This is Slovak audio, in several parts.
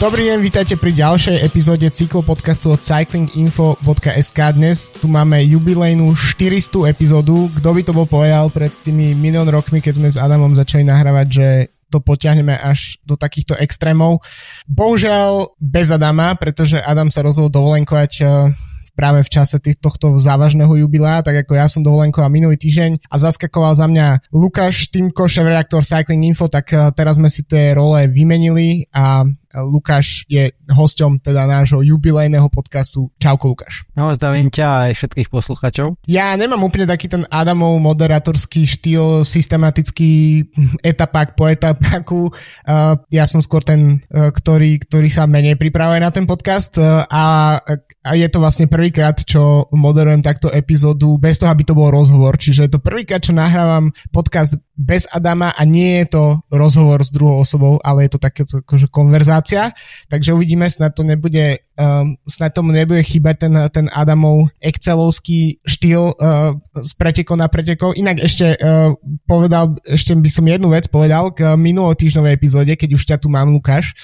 Dobrý deň, vítajte pri ďalšej epizóde cyklopodcastu od cyclinginfo.sk. Dnes tu máme jubilejnú 400 epizódu. Kto by to bol povedal pred tými milión rokmi, keď sme s Adamom začali nahrávať, že to potiahneme až do takýchto extrémov. Bohužiaľ bez Adama, pretože Adam sa rozhodol dovolenkovať eh, práve v čase tohto závažného jubilea, tak ako ja som dovolenkoval minulý týždeň a zaskakoval za mňa Lukáš Týmko, šéf-redaktor Cycling Info, tak eh, teraz sme si tie role vymenili a Lukáš je hosťom teda nášho jubilejného podcastu. Čauko Lukáš. No, zdravím ťa aj všetkých posluchačov. Ja nemám úplne taký ten Adamov moderátorský štýl, systematický etapák po etapáku. Ja som skôr ten, uh, ktorý, ktorý sa menej pripravuje na ten podcast uh, a, a je to vlastne prvýkrát, čo moderujem takto epizódu bez toho, aby to bol rozhovor. Čiže je to prvýkrát, čo nahrávam podcast bez Adama a nie je to rozhovor s druhou osobou, ale je to takéto akože konverzácia prezentácia, takže uvidíme, snad to nebude, um, snad tomu nebude chýbať ten, ten Adamov excelovský štýl uh, z pretekov na pretekov. Inak ešte uh, povedal, ešte by som jednu vec povedal k minulotýždňovej epizóde, keď už ťa tu mám, Lukáš.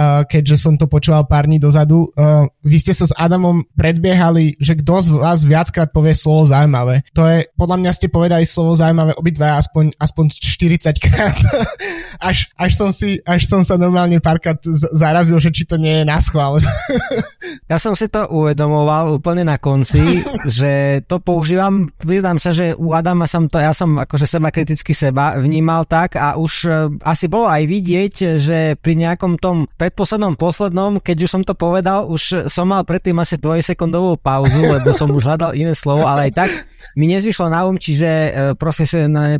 Uh, keďže som to počúval pár dní dozadu. Uh, vy ste sa s Adamom predbiehali, že kto z vás viackrát povie slovo zaujímavé. To je, podľa mňa ste povedali slovo zaujímavé obidva aspoň, aspoň 40 krát. až, až, som si, až som sa normálne párkrát zarazil, že či to nie je na schvál. ja som si to uvedomoval úplne na konci, že to používam, vyznám sa, že u Adama som to, ja som akože seba kriticky seba vnímal tak a už uh, asi bolo aj vidieť, že pri nejakom tom predposlednom, poslednom, keď už som to povedal, už som mal predtým asi dvojsekundovú pauzu, lebo som už hľadal iné slovo, ale aj tak mi nezvyšlo na um, čiže e,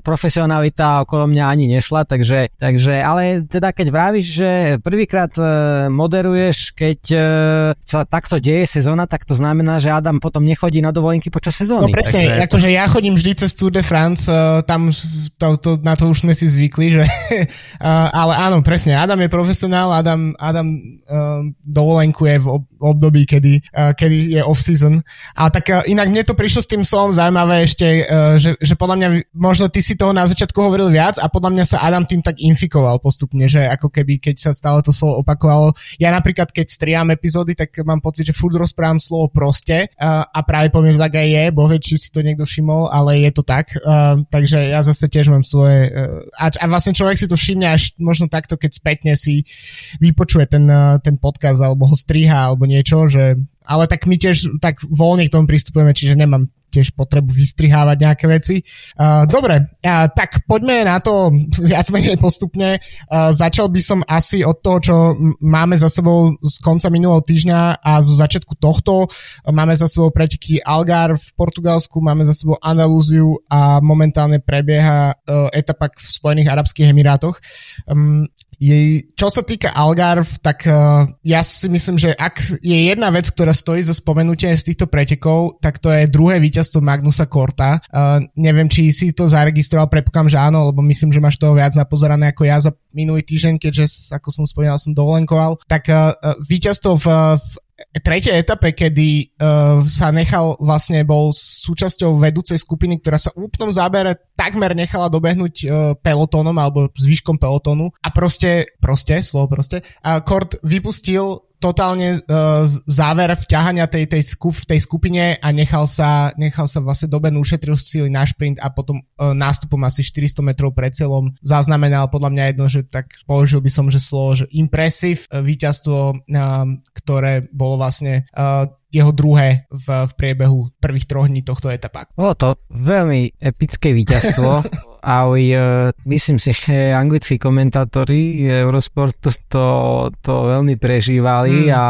profesionalita okolo mňa ani nešla, takže, takže ale teda keď vravíš, že prvýkrát e, moderuješ, keď e, sa takto deje sezóna, tak to znamená, že Adam potom nechodí na dovolenky počas sezóny. No presne, takže... akože ja chodím vždy cez Tour de France, tam to, to, na to už sme si zvykli, že ale áno, presne, Adam je profesionál, Adam Adam, um, dovolenkuje v období, kedy, uh, kedy je off-season. A tak uh, inak mne to prišlo s tým slovom zaujímavé ešte, uh, že, že podľa mňa možno ty si toho na začiatku hovoril viac a podľa mňa sa Adam tým tak infikoval postupne, že ako keby keď sa stále to slovo opakovalo. Ja napríklad keď striam epizódy, tak mám pocit, že furt rozprávam slovo proste uh, a práve poviem, že tak aj je, bo vie, či si to niekto všimol, ale je to tak. Uh, takže ja zase tiež mám svoje... Uh, a, a vlastne človek si to všimne až možno takto, keď spätne si vypo vypočuje ten, eh, ten podcast alebo ho striha alebo niečo, že ale tak my tiež tak voľne k tomu pristupujeme, čiže nemám tiež potrebu vystrihávať nejaké veci. Uh, dobre, uh, tak poďme na to viac menej postupne. Uh, začal by som asi od toho, čo máme za sebou z konca minulého týždňa a zo začiatku tohto. Máme za sebou preteky Algar v Portugalsku, máme za sebou Andalúziu a momentálne prebieha uh, etapa v Spojených Arabských Emirátoch. Um, jej, čo sa týka Algarve, tak uh, ja si myslím, že ak je jedna vec, ktorá stojí za spomenutie z týchto pretekov, tak to je druhé víťazstvo Magnusa Korta. Uh, neviem, či si to zaregistroval, prepokám, že áno, lebo myslím, že máš toho viac napozerané ako ja za minulý týždeň, keďže, ako som spomínal, som dovolenkoval. Tak uh, víťazstvo v, v tretej etape, kedy uh, sa nechal, vlastne bol súčasťou vedúcej skupiny, ktorá sa úplnom zábere takmer nechala dobehnúť uh, pelotónom alebo zvyškom pelotónu a proste, proste, slovo proste, a Kort vypustil totálne uh, záver vťahania tej, tej, skup, v tej skupine a nechal sa, nechal sa vlastne dobenú, ušetril síly na šprint a potom uh, nástupom asi 400 metrov pred cieľom zaznamenal podľa mňa jedno, že tak použil by som, že slovo, že impresiv uh, víťazstvo, uh, ktoré bolo vlastne uh, jeho druhé v, v priebehu prvých troch dní tohto etapa. Bolo to veľmi epické víťazstvo. a uh, myslím si, že anglickí komentátori Eurosportu to, to veľmi prežívali mm. a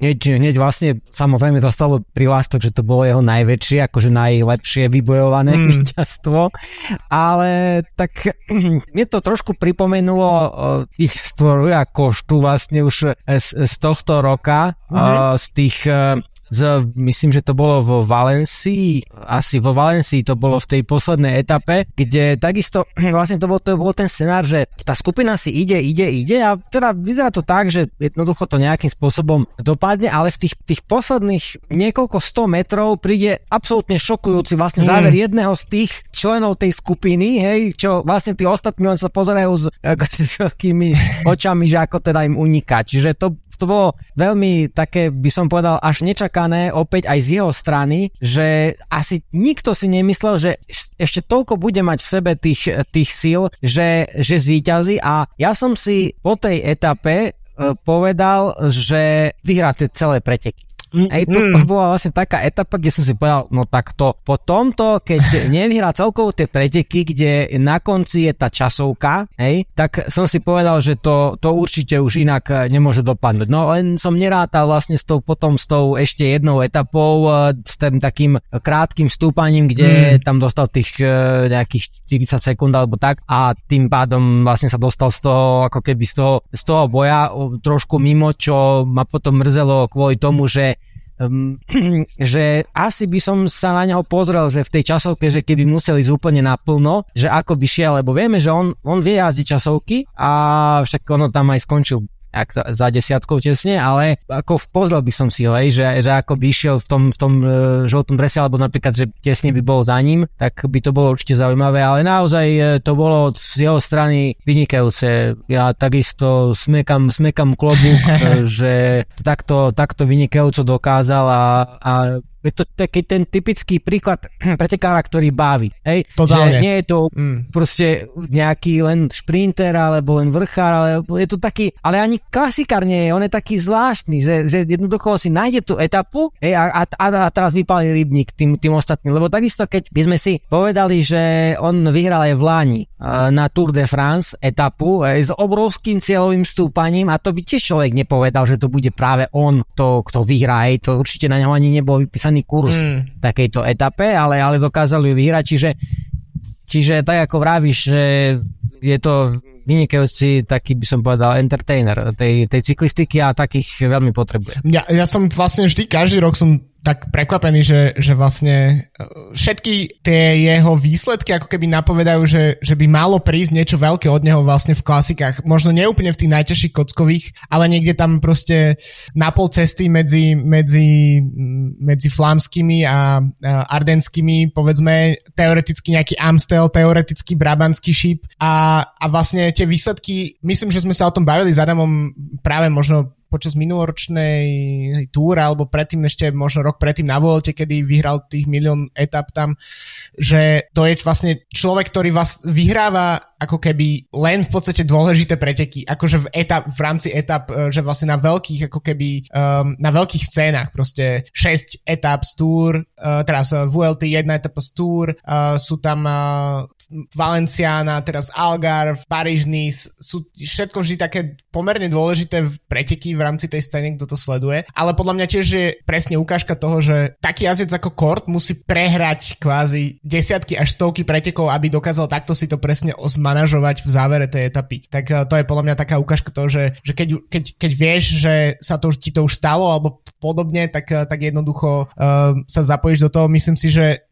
hneď, hneď vlastne samozrejme dostalo privlastok, že to bolo jeho najväčšie, akože najlepšie vybojované mm. víťazstvo, ale tak mne to trošku pripomenulo uh, víťazstvo Ruja Koštu vlastne už z, z tohto roka, mm-hmm. uh, z tých z, myslím, že to bolo vo Valencii, asi vo Valencii to bolo v tej poslednej etape, kde takisto vlastne to bol, to bol ten scenár, že tá skupina si ide, ide, ide a teda vyzerá to tak, že jednoducho to nejakým spôsobom dopadne, ale v tých, tých posledných niekoľko sto metrov príde absolútne šokujúci vlastne záver mm. jedného z tých členov tej skupiny, hej, čo vlastne tí ostatní len sa pozerajú s, s veľkými očami, že ako teda im uniká. Čiže to, to bolo veľmi také, by som povedal, až nečakané opäť aj z jeho strany, že asi nikto si nemyslel, že ešte toľko bude mať v sebe tých, tých síl, že, že zvíťazí a ja som si po tej etape e, povedal, že vyhrá tie celé preteky. Mm, Ej, to, to mm. bola vlastne taká etapa, kde som si povedal, no tak to po tomto, keď nevyhrá celkovo tie preteky, kde na konci je tá časovka, hej, tak som si povedal, že to, to určite už inak eh, nemôže dopadnúť. No len som nerátal vlastne s tou, potom s tou ešte jednou etapou, eh, s tým takým krátkým stúpaním, kde mm. tam dostal tých eh, nejakých 40 sekúnd alebo tak a tým pádom vlastne sa dostal z toho, ako keby z toho, z toho boja trošku mimo, čo ma potom mrzelo kvôli tomu, že um, že asi by som sa na neho pozrel, že v tej časovke, že keby museli ísť úplne naplno, že ako by šiel, lebo vieme, že on, on vie jazdiť časovky a však ono tam aj skončil ak za, za desiatkou tesne, ale ako pozrel by som si ho, že, že ako by išiel v tom, v tom uh, žltom drese, alebo napríklad, že tesne by bol za ním, tak by to bolo určite zaujímavé, ale naozaj uh, to bolo z jeho strany vynikajúce. Ja takisto smekam, smekam klobúk, uh, že to takto, takto vynikajúco dokázal a, a je to taký ten typický príklad pretekára, ktorý baví. Hej? Totálne. Že nie je to mm. proste nejaký len šprinter alebo len vrchár, ale je to taký, ale ani klasikár nie je, on je taký zvláštny, že, že jednoducho si nájde tú etapu hej, a, a, a teraz vypálí rybník tým, tým ostatným. Lebo takisto, keď by sme si povedali, že on vyhral aj v Láni na Tour de France etapu hej, s obrovským cieľovým stúpaním a to by tiež človek nepovedal, že to bude práve on, to, kto vyhrá. Hej, to určite na neho ani nebol vypísaný písaný kurz mm. takejto etape, ale, ale dokázali ju vyhrať, čiže, čiže tak ako vravíš, že je to vynikajúci taký by som povedal entertainer tej, tej cyklistiky a takých veľmi potrebuje. Ja, ja som vlastne vždy, každý rok som tak prekvapený, že, že vlastne e, všetky tie jeho výsledky ako keby napovedajú, že, že by malo prísť niečo veľké od neho vlastne v klasikách. Možno neúplne v tých najťažších kockových, ale niekde tam proste na pol cesty medzi, medzi, medzi flámskymi a, ardenskými, povedzme teoreticky nejaký Amstel, teoreticky Brabantský šíp a, a vlastne tie výsledky, myslím, že sme sa o tom bavili s Adamom práve možno počas minuloročnej túry alebo predtým ešte možno rok predtým na Volte, kedy vyhral tých milión etap tam, že to je vlastne človek, ktorý vás vyhráva ako keby len v podstate dôležité preteky, akože v, etap, v rámci etap, e, že vlastne na veľkých ako keby um, na veľkých scénach, proste 6 etap z Tour, uh, teraz VLT, jedna etapa z Tour, uh, sú tam uh, Valenciana, teraz Algar, Paríž, Nice, sú všetko vždy také pomerne dôležité preteky v rámci tej scény, kto to sleduje, ale podľa mňa tiež je presne ukážka toho, že taký jazdec ako Kort musí prehrať kvázi desiatky až stovky pretekov, aby dokázal takto si to presne zmanažovať v závere tej etapy. Tak eh, to je podľa mňa taká ukážka toho, že, že keď, keď, keď vieš, že sa to, ti to už stalo alebo podobne, tak, eh, tak jednoducho uh, sa zapojíš do toho. Myslím si, že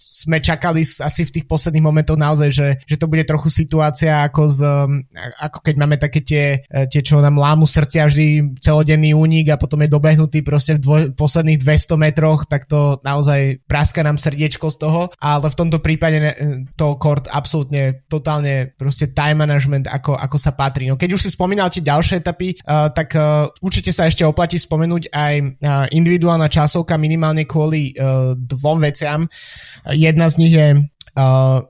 sme čakali asi v tých posledných momentoch naozaj, že, že to bude trochu situácia ako, z, um, ako keď máme také tie, eh, tie, čo nám lámu srdcia vždy celodenný únik a potom je dobehnutý proste v dvoj, posledných 200 metroch, tak to naozaj praska nám srdiečko z toho, ale v tomto prípade to kort absolútne totálne proste time management ako, ako sa patrí. No keď už si spomínal tie ďalšie etapy, uh, tak uh, určite sa ešte oplatí spomenúť aj uh, individuálna časovka minimálne kvôli uh, dvom veciam. Jedna z nich je uh,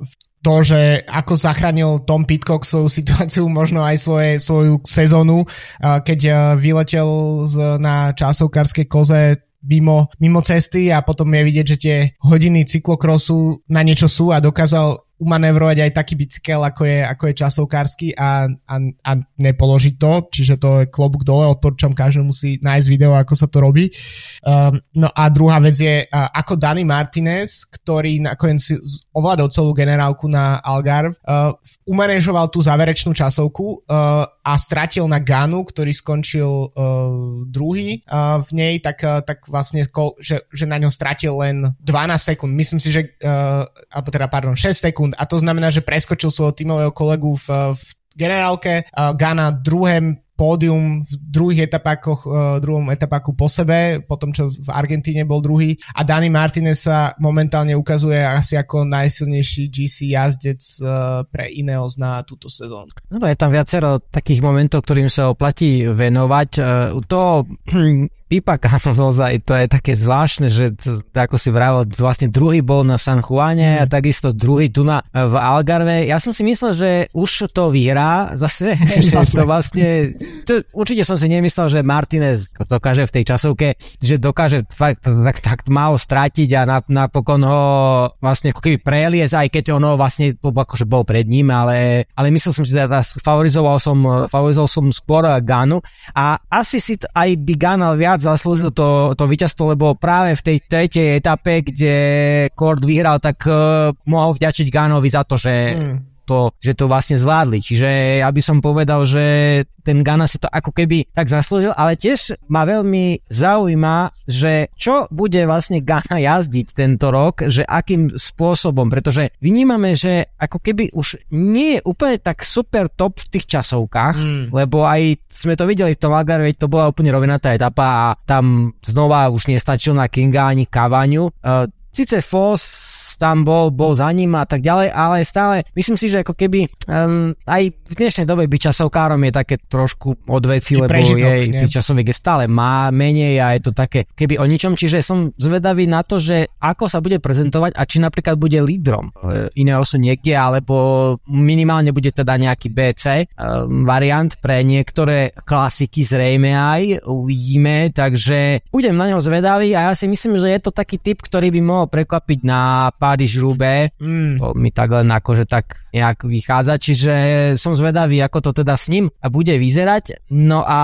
to, že ako zachránil Tom Pitcock svoju situáciu, možno aj svoje, svoju sezónu, uh, keď uh, vyletel z, na časovkárskej koze mimo, mimo cesty a potom je vidieť, že tie hodiny cyklokrosu na niečo sú a dokázal umanevrovať aj taký bicykel, ako je, ako je časovkársky a, a, a nepoložiť to, čiže to je klobúk dole, odporúčam každému si nájsť video, ako sa to robí. Um, no a druhá vec je, ako Dani Martinez, ktorý nakoniec si ovládol celú generálku na Algarve, uh, umanežoval tú záverečnú časovku uh, a stratil na Ganu, ktorý skončil uh, druhý uh, v nej, tak, uh, tak vlastne, že, že na ňo stratil len 12 sekúnd. Myslím si, že, uh, alebo teda, pardon, 6 sekúnd a to znamená, že preskočil svojho tímového kolegu v, v generálke, Gana druhém pódium v druhých etapákoch, uh, druhom etapáku po sebe, potom čo v Argentíne bol druhý a Dani Martinez sa momentálne ukazuje asi ako najsilnejší GC jazdec uh, pre Ineos na túto sezónu. No je tam viacero takých momentov, ktorým sa oplatí venovať. Uh, to Pipa naozaj to je také zvláštne, že to, ako si vravel, vlastne druhý bol na San Juane mm. a takisto druhý tu na, v Algarve. Ja som si myslel, že už to vyhrá zase, že to vlastne, to, určite som si nemyslel, že Martinez dokáže v tej časovke, že dokáže fakt tak, tak málo strátiť a napokon ho vlastne ako keby preliez, aj keď ono vlastne akože bol pred ním, ale, ale myslel som že teda favorizoval som, favorizoval som skôr Ganu a asi si aj by viac viac zaslúžil to, to víťazstvo, lebo práve v tej tretej etape, kde Kord vyhral, tak uh, mohol vďačiť Gánovi za to, že mm to, že to vlastne zvládli. Čiže ja by som povedal, že ten Gana si to ako keby tak zaslúžil, ale tiež ma veľmi zaujíma, že čo bude vlastne Gana jazdiť tento rok, že akým spôsobom, pretože vnímame, že ako keby už nie je úplne tak super top v tých časovkách, mm. lebo aj sme to videli v tom Algarve, to bola úplne rovinatá etapa a tam znova už nestačil na Kinga ani Kavaniu. Uh, Sice Foss tam bol, bol za ním a tak ďalej, ale stále myslím si, že ako keby um, aj v dnešnej dobe byť časovkárom je také trošku odveci, lebo prežitok, jej, tých časoviek je stále má menej a je to také keby o ničom, čiže som zvedavý na to, že ako sa bude prezentovať a či napríklad bude lídrom e, iného sú niekde, alebo minimálne bude teda nejaký BC um, variant pre niektoré klasiky zrejme aj, uvidíme, takže budem na neho zvedavý a ja si myslím, že je to taký typ, ktorý by mohol mohol prekvapiť na Paríž Rubé. Mm. To mi tak len akože tak nejak vychádza, čiže som zvedavý, ako to teda s ním bude vyzerať. No a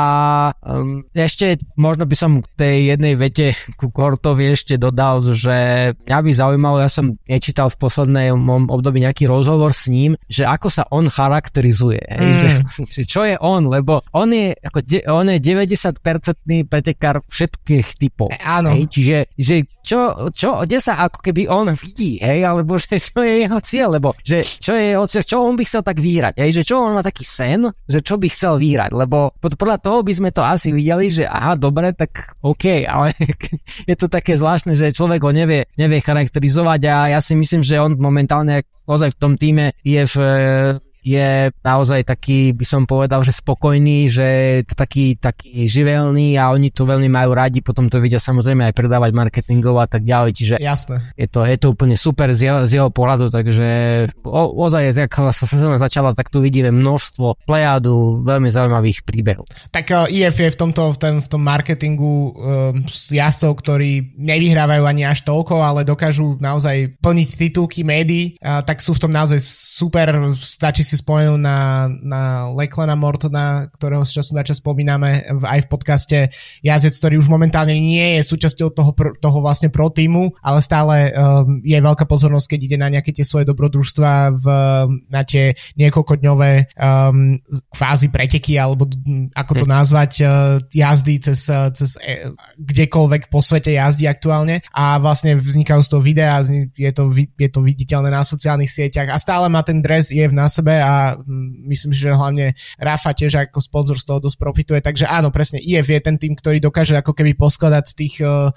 um, ešte možno by som k tej jednej vete ku Kortovi ešte dodal, že mňa by zaujímalo, ja som nečítal v poslednom období nejaký rozhovor s ním, že ako sa on charakterizuje, mm. že, že čo je on, lebo on je, ako de, on je 90% pretekár všetkých typov. E, áno. Hej, čiže že čo, čo, kde sa ako keby on vidí, hej, alebo že čo je jeho cieľ, lebo že čo je čo on by chcel tak vyhrať, hej, že čo on má taký sen, že čo by chcel vyhrať, lebo podľa toho by sme to asi videli, že aha, dobre, tak OK, ale je to také zvláštne, že človek ho nevie, nevie charakterizovať a ja si myslím, že on momentálne ozaj v tom týme je v je naozaj taký, by som povedal, že spokojný, že taký, taký živelný a oni to veľmi majú radi, potom to vidia samozrejme aj predávať marketingov a tak ďalej, čiže Jasné. Je, to, je to úplne super z jeho, z jeho pohľadu, takže o, ozaj, ako sa sezóna začala, tak tu vidíme množstvo plejadu veľmi zaujímavých príbehov. Tak uh, IF je v tomto, v, ten, v tom marketingu uh, jazdcov, ktorí nevyhrávajú ani až toľko, ale dokážu naozaj plniť titulky médií, uh, tak sú v tom naozaj super, stačí si si spomenul na, na Leklana Mortona, ktorého z času na čas spomíname v, aj v podcaste jazdec, ktorý už momentálne nie je súčasťou toho, toho vlastne pro týmu, ale stále um, je veľká pozornosť, keď ide na nejaké tie svoje dobrodružstva v, na tie niekoľkodňové um, kvázi preteky, alebo ako to hm. nazvať, uh, jazdy cez, cez e, kdekoľvek po svete jazdí aktuálne a vlastne vznikajú z toho videa, je to, je to viditeľné na sociálnych sieťach a stále má ten dres je v na sebe a myslím si, že hlavne Rafa tiež ako sponzor z toho dosť profituje, takže áno, presne IF je ten tým, ktorý dokáže ako keby poskladať z tých uh,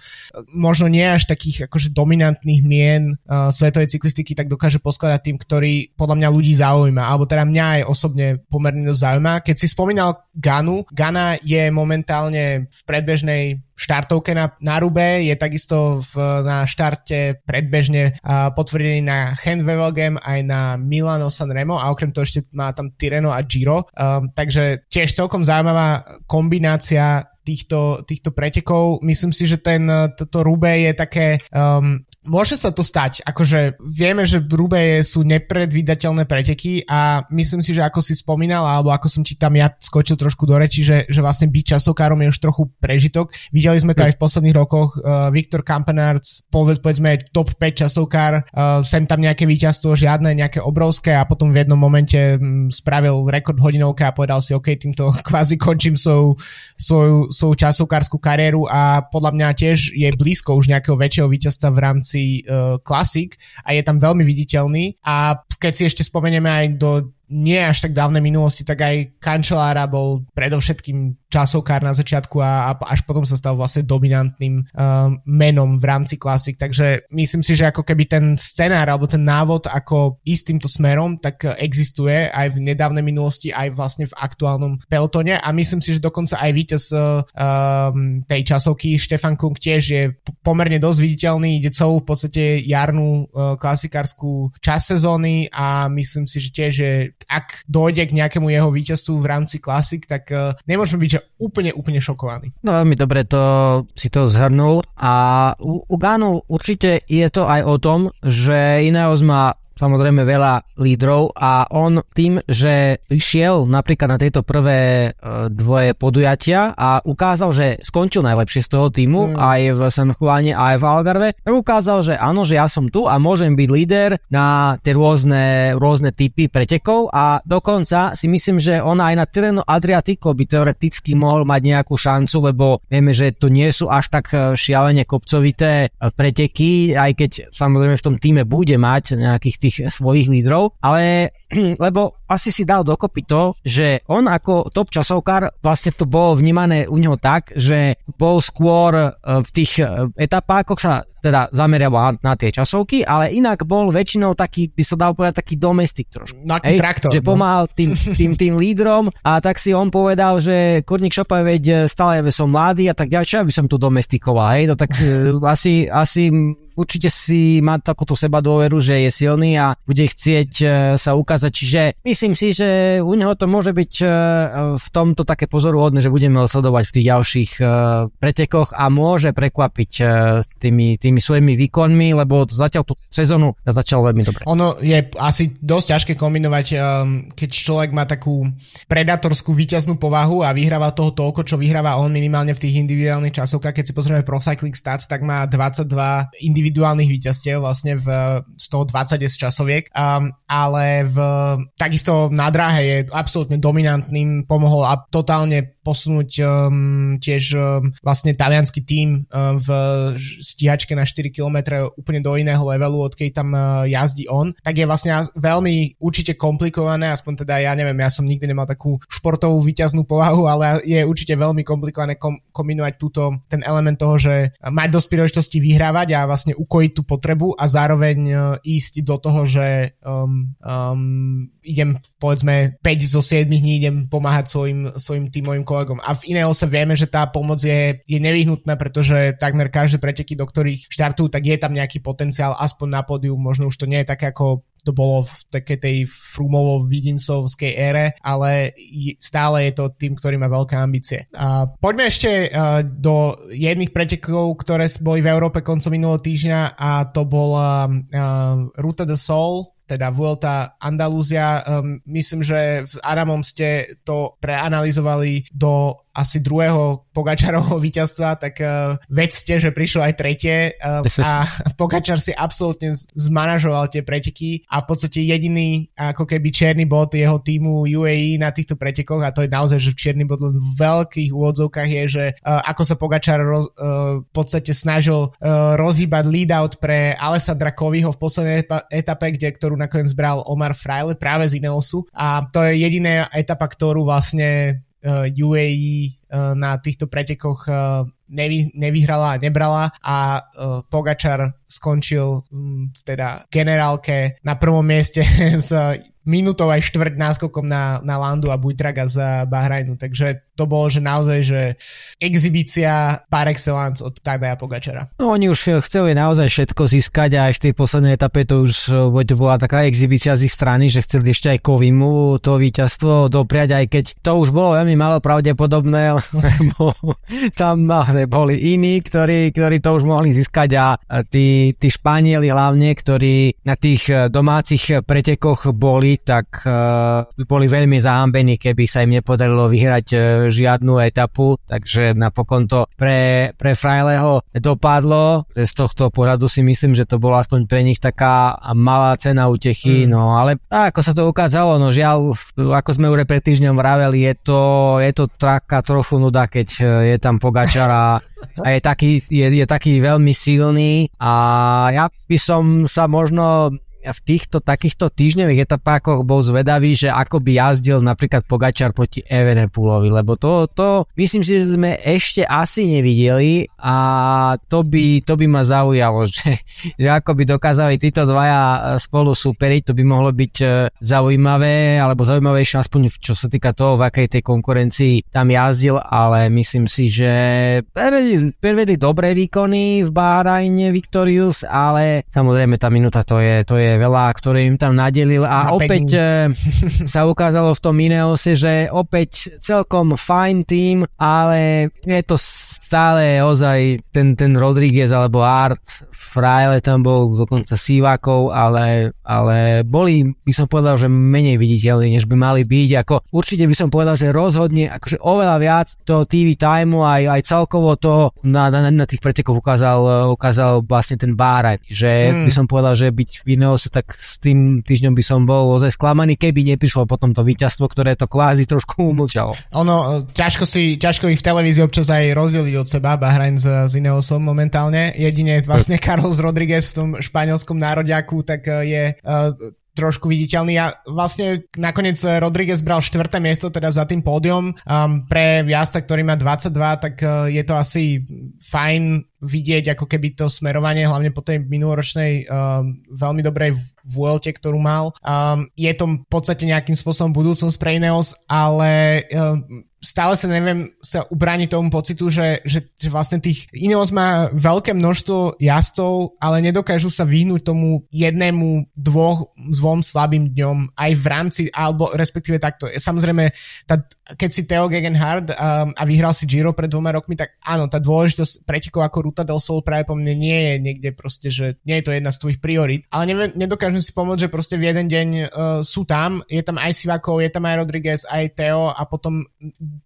možno nie až takých akože dominantných mien uh, svetovej cyklistiky, tak dokáže poskladať tým, ktorý podľa mňa ľudí zaujíma, alebo teda mňa aj osobne pomerne dosť zaujíma. Keď si spomínal Ganu, Gana je momentálne v predbežnej štartovke na, na Rube, je takisto v, na štarte predbežne uh, potvrdený na Handwevelgem aj na Milano Sanremo a okrem toho ešte má tam Tireno a Giro. Um, takže tiež celkom zaujímavá kombinácia týchto, týchto pretekov. Myslím si, že ten, toto Rube je také um, môže sa to stať. Akože vieme, že Brube sú nepredvídateľné preteky a myslím si, že ako si spomínal, alebo ako som ti tam ja skočil trošku do reči, že, že vlastne byť časokárom je už trochu prežitok. Videli sme to aj v posledných rokoch. Uh, Viktor Kampenarts, povedzme top 5 časovkár, uh, sem tam nejaké víťazstvo, žiadne nejaké obrovské a potom v jednom momente um, spravil rekord hodinovka a povedal si, OK, týmto kvázi končím svoju, svoju, svoju časovkárskú kariéru a podľa mňa tiež je blízko už nejakého väčšieho víťazstva v rámci uh, klasik a je tam veľmi viditeľný. A keď si ešte spomenieme aj do nie až tak dávnej minulosti, tak aj Kančelára bol predovšetkým časovkár na začiatku a, a až potom sa stal vlastne dominantným uh, menom v rámci klasik. Takže myslím si, že ako keby ten scenár alebo ten návod, ako ísť týmto smerom, tak existuje aj v nedávnej minulosti, aj vlastne v aktuálnom pelotone a myslím si, že dokonca aj víťaz uh, um, tej časovky Štefan Kung tiež je pomerne dosť viditeľný, ide celú v podstate jarnú uh, klasikárskú čas sezóny a myslím si, že tiež je ak dojde k nejakému jeho víťazstvu v rámci klasik, tak uh, nemôžeme byť že úplne, úplne šokovaní. No veľmi dobre to si to zhrnul a u, u Ganu určite je to aj o tom, že Ineos má samozrejme veľa lídrov a on tým, že išiel napríklad na tieto prvé e, dvoje podujatia a ukázal, že skončil najlepšie z toho týmu mm. aj v San Juane, aj v Algarve, tak ukázal, že áno, že ja som tu a môžem byť líder na tie rôzne, rôzne typy pretekov a dokonca si myslím, že on aj na Tireno Adriatico by teoreticky mohol mať nejakú šancu, lebo vieme, že to nie sú až tak e, šialene kopcovité e, preteky, aj keď samozrejme v tom týme bude mať nejakých tých tých svojich lídrov, ale lebo asi si dal dokopy to, že on ako top časovkár vlastne to bolo vnímané u neho tak, že bol skôr e, v tých e, etapákoch sa teda zameriaval na tie časovky, ale inak bol väčšinou taký, by sa dal povedať, taký domestik trošku. Taký traktor. Že no. pomáhal tým, tým, tým lídrom a tak si on povedal, že Kurník Šopa, veď stále som mladý a tak ďalej, čo by som tu domestikoval, hej, no tak e, asi, asi určite si má takúto seba dôveru, že je silný a bude chcieť e, sa ukázať. Čiže myslím si, že u neho to môže byť e, v tomto také pozoruhodné, že budeme ho sledovať v tých ďalších e, pretekoch a môže prekvapiť tými, tými svojimi výkonmi, lebo zatiaľ tú sezónu začal veľmi dobre. Ono je asi dosť ťažké kombinovať, keď človek má takú predatorskú výťaznú povahu a vyhráva toho toľko, čo vyhráva on minimálne v tých individuálnych časovkách. Keď si pozrieme Pro Cycling Stats, tak má 22 individuálnych víťazstiev vlastne v, z toho 20 časoviek, ale v, takisto na dráhe je absolútne dominantným, pomohol a totálne posunúť um, tiež um, vlastne talianský tím um, v stíhačke na 4 km úplne do iného levelu, odkedy tam uh, jazdí on, tak je vlastne veľmi určite komplikované, aspoň teda ja neviem, ja som nikdy nemal takú športovú výťaznú povahu, ale je určite veľmi komplikované kom- kombinovať túto, ten element toho, že mať dosť príležitosti vyhrávať a vlastne ukojiť tú potrebu a zároveň uh, ísť do toho, že um, um, idem povedzme 5 zo 7 dní idem pomáhať svojim, svojim tímovým kolegom. A v Ineose vieme, že tá pomoc je, je nevyhnutná, pretože takmer každé preteky, do ktorých štartujú, tak je tam nejaký potenciál aspoň na pódium, možno už to nie je také ako to bolo v takej tej frumovo vidincovskej ére, ale stále je to tým, ktorý má veľké ambície. A poďme ešte uh, do jedných pretekov, ktoré boli v Európe koncom minulého týždňa a to bola uh, Ruta de Sol, teda Vuelta Andalúzia. Um, myslím, že s Adamom ste to preanalizovali do asi druhého Pogačarovho víťazstva, tak uh, vedzte, že prišlo aj tretie uh, a Pogačar si absolútne zmanažoval tie preteky a v podstate jediný ako keby čierny bod jeho týmu UAE na týchto pretekoch a to je naozaj, že čierny bod len v veľkých úvodzovkách je, že uh, ako sa Pogačar roz, uh, v podstate snažil uh, rozhýbať lead out pre Alessandra Koviho v poslednej etape, kde, ktorú nakoniec bral Omar Fraile práve z Ineosu. A to je jediná etapa, ktorú vlastne UAE uh, na týchto pretekoch uh, nevy, nevyhrala a nebrala a Pogačar skončil um, teda generálke na prvom mieste s minútou aj štvrť náskokom na, na Landu a Bujtraga z Bahrajnu. Takže to bolo, že naozaj, že exibícia par excellence od Tadaja Pogačara. No oni už chceli naozaj všetko získať a aj v tej poslednej etape to už to bola taká exibícia z ich strany, že chceli ešte aj Kovimu to víťazstvo dopriať, aj keď to už bolo veľmi malo pravdepodobné, lebo tam boli iní, ktorí, ktorí to už mohli získať a tí tí, tí Španieli hlavne, ktorí na tých eh, domácich pretekoch boli, tak uh, boli veľmi zahambení, keby sa im nepodarilo vyhrať žiadnu etapu, takže napokon to pre, pre Frajleho dopadlo. Z tohto pohľadu si myslím, že to bolo aspoň pre nich taká malá cena útechy, mm. no ale ako sa to ukázalo, no žiaľ, ako sme už pred týždňom vraveli, je to, je to taká trochu nuda, keď je tam Pogačar a, a je, taký, je, je taký veľmi silný a ja by som sa možno v týchto takýchto týždňových etapákoch bol zvedavý, že ako by jazdil napríklad Pogačar proti Evenepoolovi, lebo to, to myslím si, že sme ešte asi nevideli a to by, to by ma zaujalo, že, že ako by dokázali títo dvaja spolu superiť, to by mohlo byť e, zaujímavé, alebo zaujímavejšie aspoň čo sa týka toho, v akej tej konkurencii tam jazdil, ale myslím si, že predvedli, predvedli dobré výkony v Bahrajne Victorious, ale samozrejme tá minúta to je, to je je veľa, ktoré im tam nadelil a opäť eh, sa ukázalo v tom Ineose, že opäť celkom fajn tým, ale je to stále ozaj ten, ten Rodriguez alebo Art, Fraile tam bol dokonca Sivakov, ale, ale boli, by som povedal, že menej viditeľní, než by mali byť. Ako, určite by som povedal, že rozhodne akože oveľa viac toho TV timeu aj, aj celkovo to na, na, na tých pretekoch ukázal, ukázal vlastne ten Bahrain, že hmm. by som povedal, že byť v Ineos Ineose, tak s tým týždňom by som bol ozaj sklamaný, keby neprišlo potom to víťazstvo, ktoré to kvázi trošku umlčalo. Ono, ťažko si, ťažko ich v televízii občas aj rozdeliť od seba, Bahrain s, s Ineosom momentálne. Jedine vlastne Carlos Rodriguez v tom španielskom národiaku, tak eh, je uh, trošku viditeľný. A vlastne nakoniec Rodriguez bral štvrté miesto, teda za tým pódium. Um, pre jazdca, ktorý má 22, tak uh, je to asi fajn vidieť ako keby to smerovanie, hlavne po tej minuloročnej um, veľmi dobrej vôľte, ktorú mal. Um, je to v podstate nejakým spôsobom budúcnosť pre Ineos, ale um, stále sa neviem sa ubrániť tomu pocitu, že, že, že vlastne tých Ineos má veľké množstvo jazdcov, ale nedokážu sa vyhnúť tomu jednému, dvoch, dvom slabým dňom aj v rámci, alebo respektíve takto. Samozrejme, tá, keď si Theo Gegenhard um, a vyhral si Giro pred dvoma rokmi, tak áno, tá dôležitosť pretekov ako Ruta del Sol práve po mne nie je niekde proste, že nie je to jedna z tvojich priorit. Ale neviem, nedokážem si pomôcť, že proste v jeden deň uh, sú tam, je tam aj Sivakov, je tam aj Rodriguez, aj Theo a potom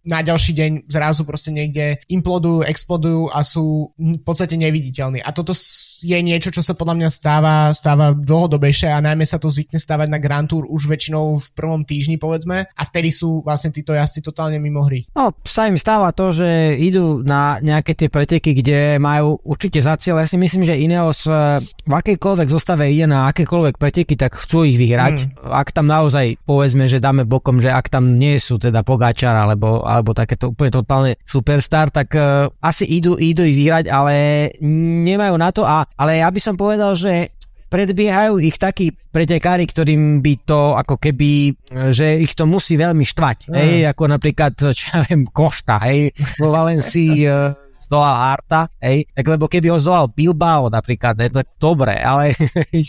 na ďalší deň zrazu proste niekde implodujú, explodujú a sú v podstate neviditeľní. A toto je niečo, čo sa podľa mňa stáva, stáva dlhodobejšie a najmä sa to zvykne stávať na Grand Tour už väčšinou v prvom týždni povedzme a vtedy sú vlastne títo jazdci totálne mimo hry. No, sa im stáva to, že idú na nejaké tie preteky, kde majú určite za cieľ. Ja si myslím, že Ineos eh, v akejkoľvek zostave ide na akékoľvek preteky, tak chcú ich vyhrať. Mm. Ak tam naozaj povedzme, že dáme bokom, že ak tam nie sú teda Pogačar alebo, alebo takéto úplne totálne superstar, tak uh, asi idú, idú ich vyhrať, ale nemajú na to. A, ale ja by som povedal, že predbiehajú ich takí pretekári, ktorým by to ako keby, že ich to musí veľmi štvať. Mm. Hej, ako napríklad, čo ja viem, Košta, hej, vo Valencii eh, zdolal Arta, hej, tak lebo keby ho zdolal Bilbao napríklad, je to dobre, ale,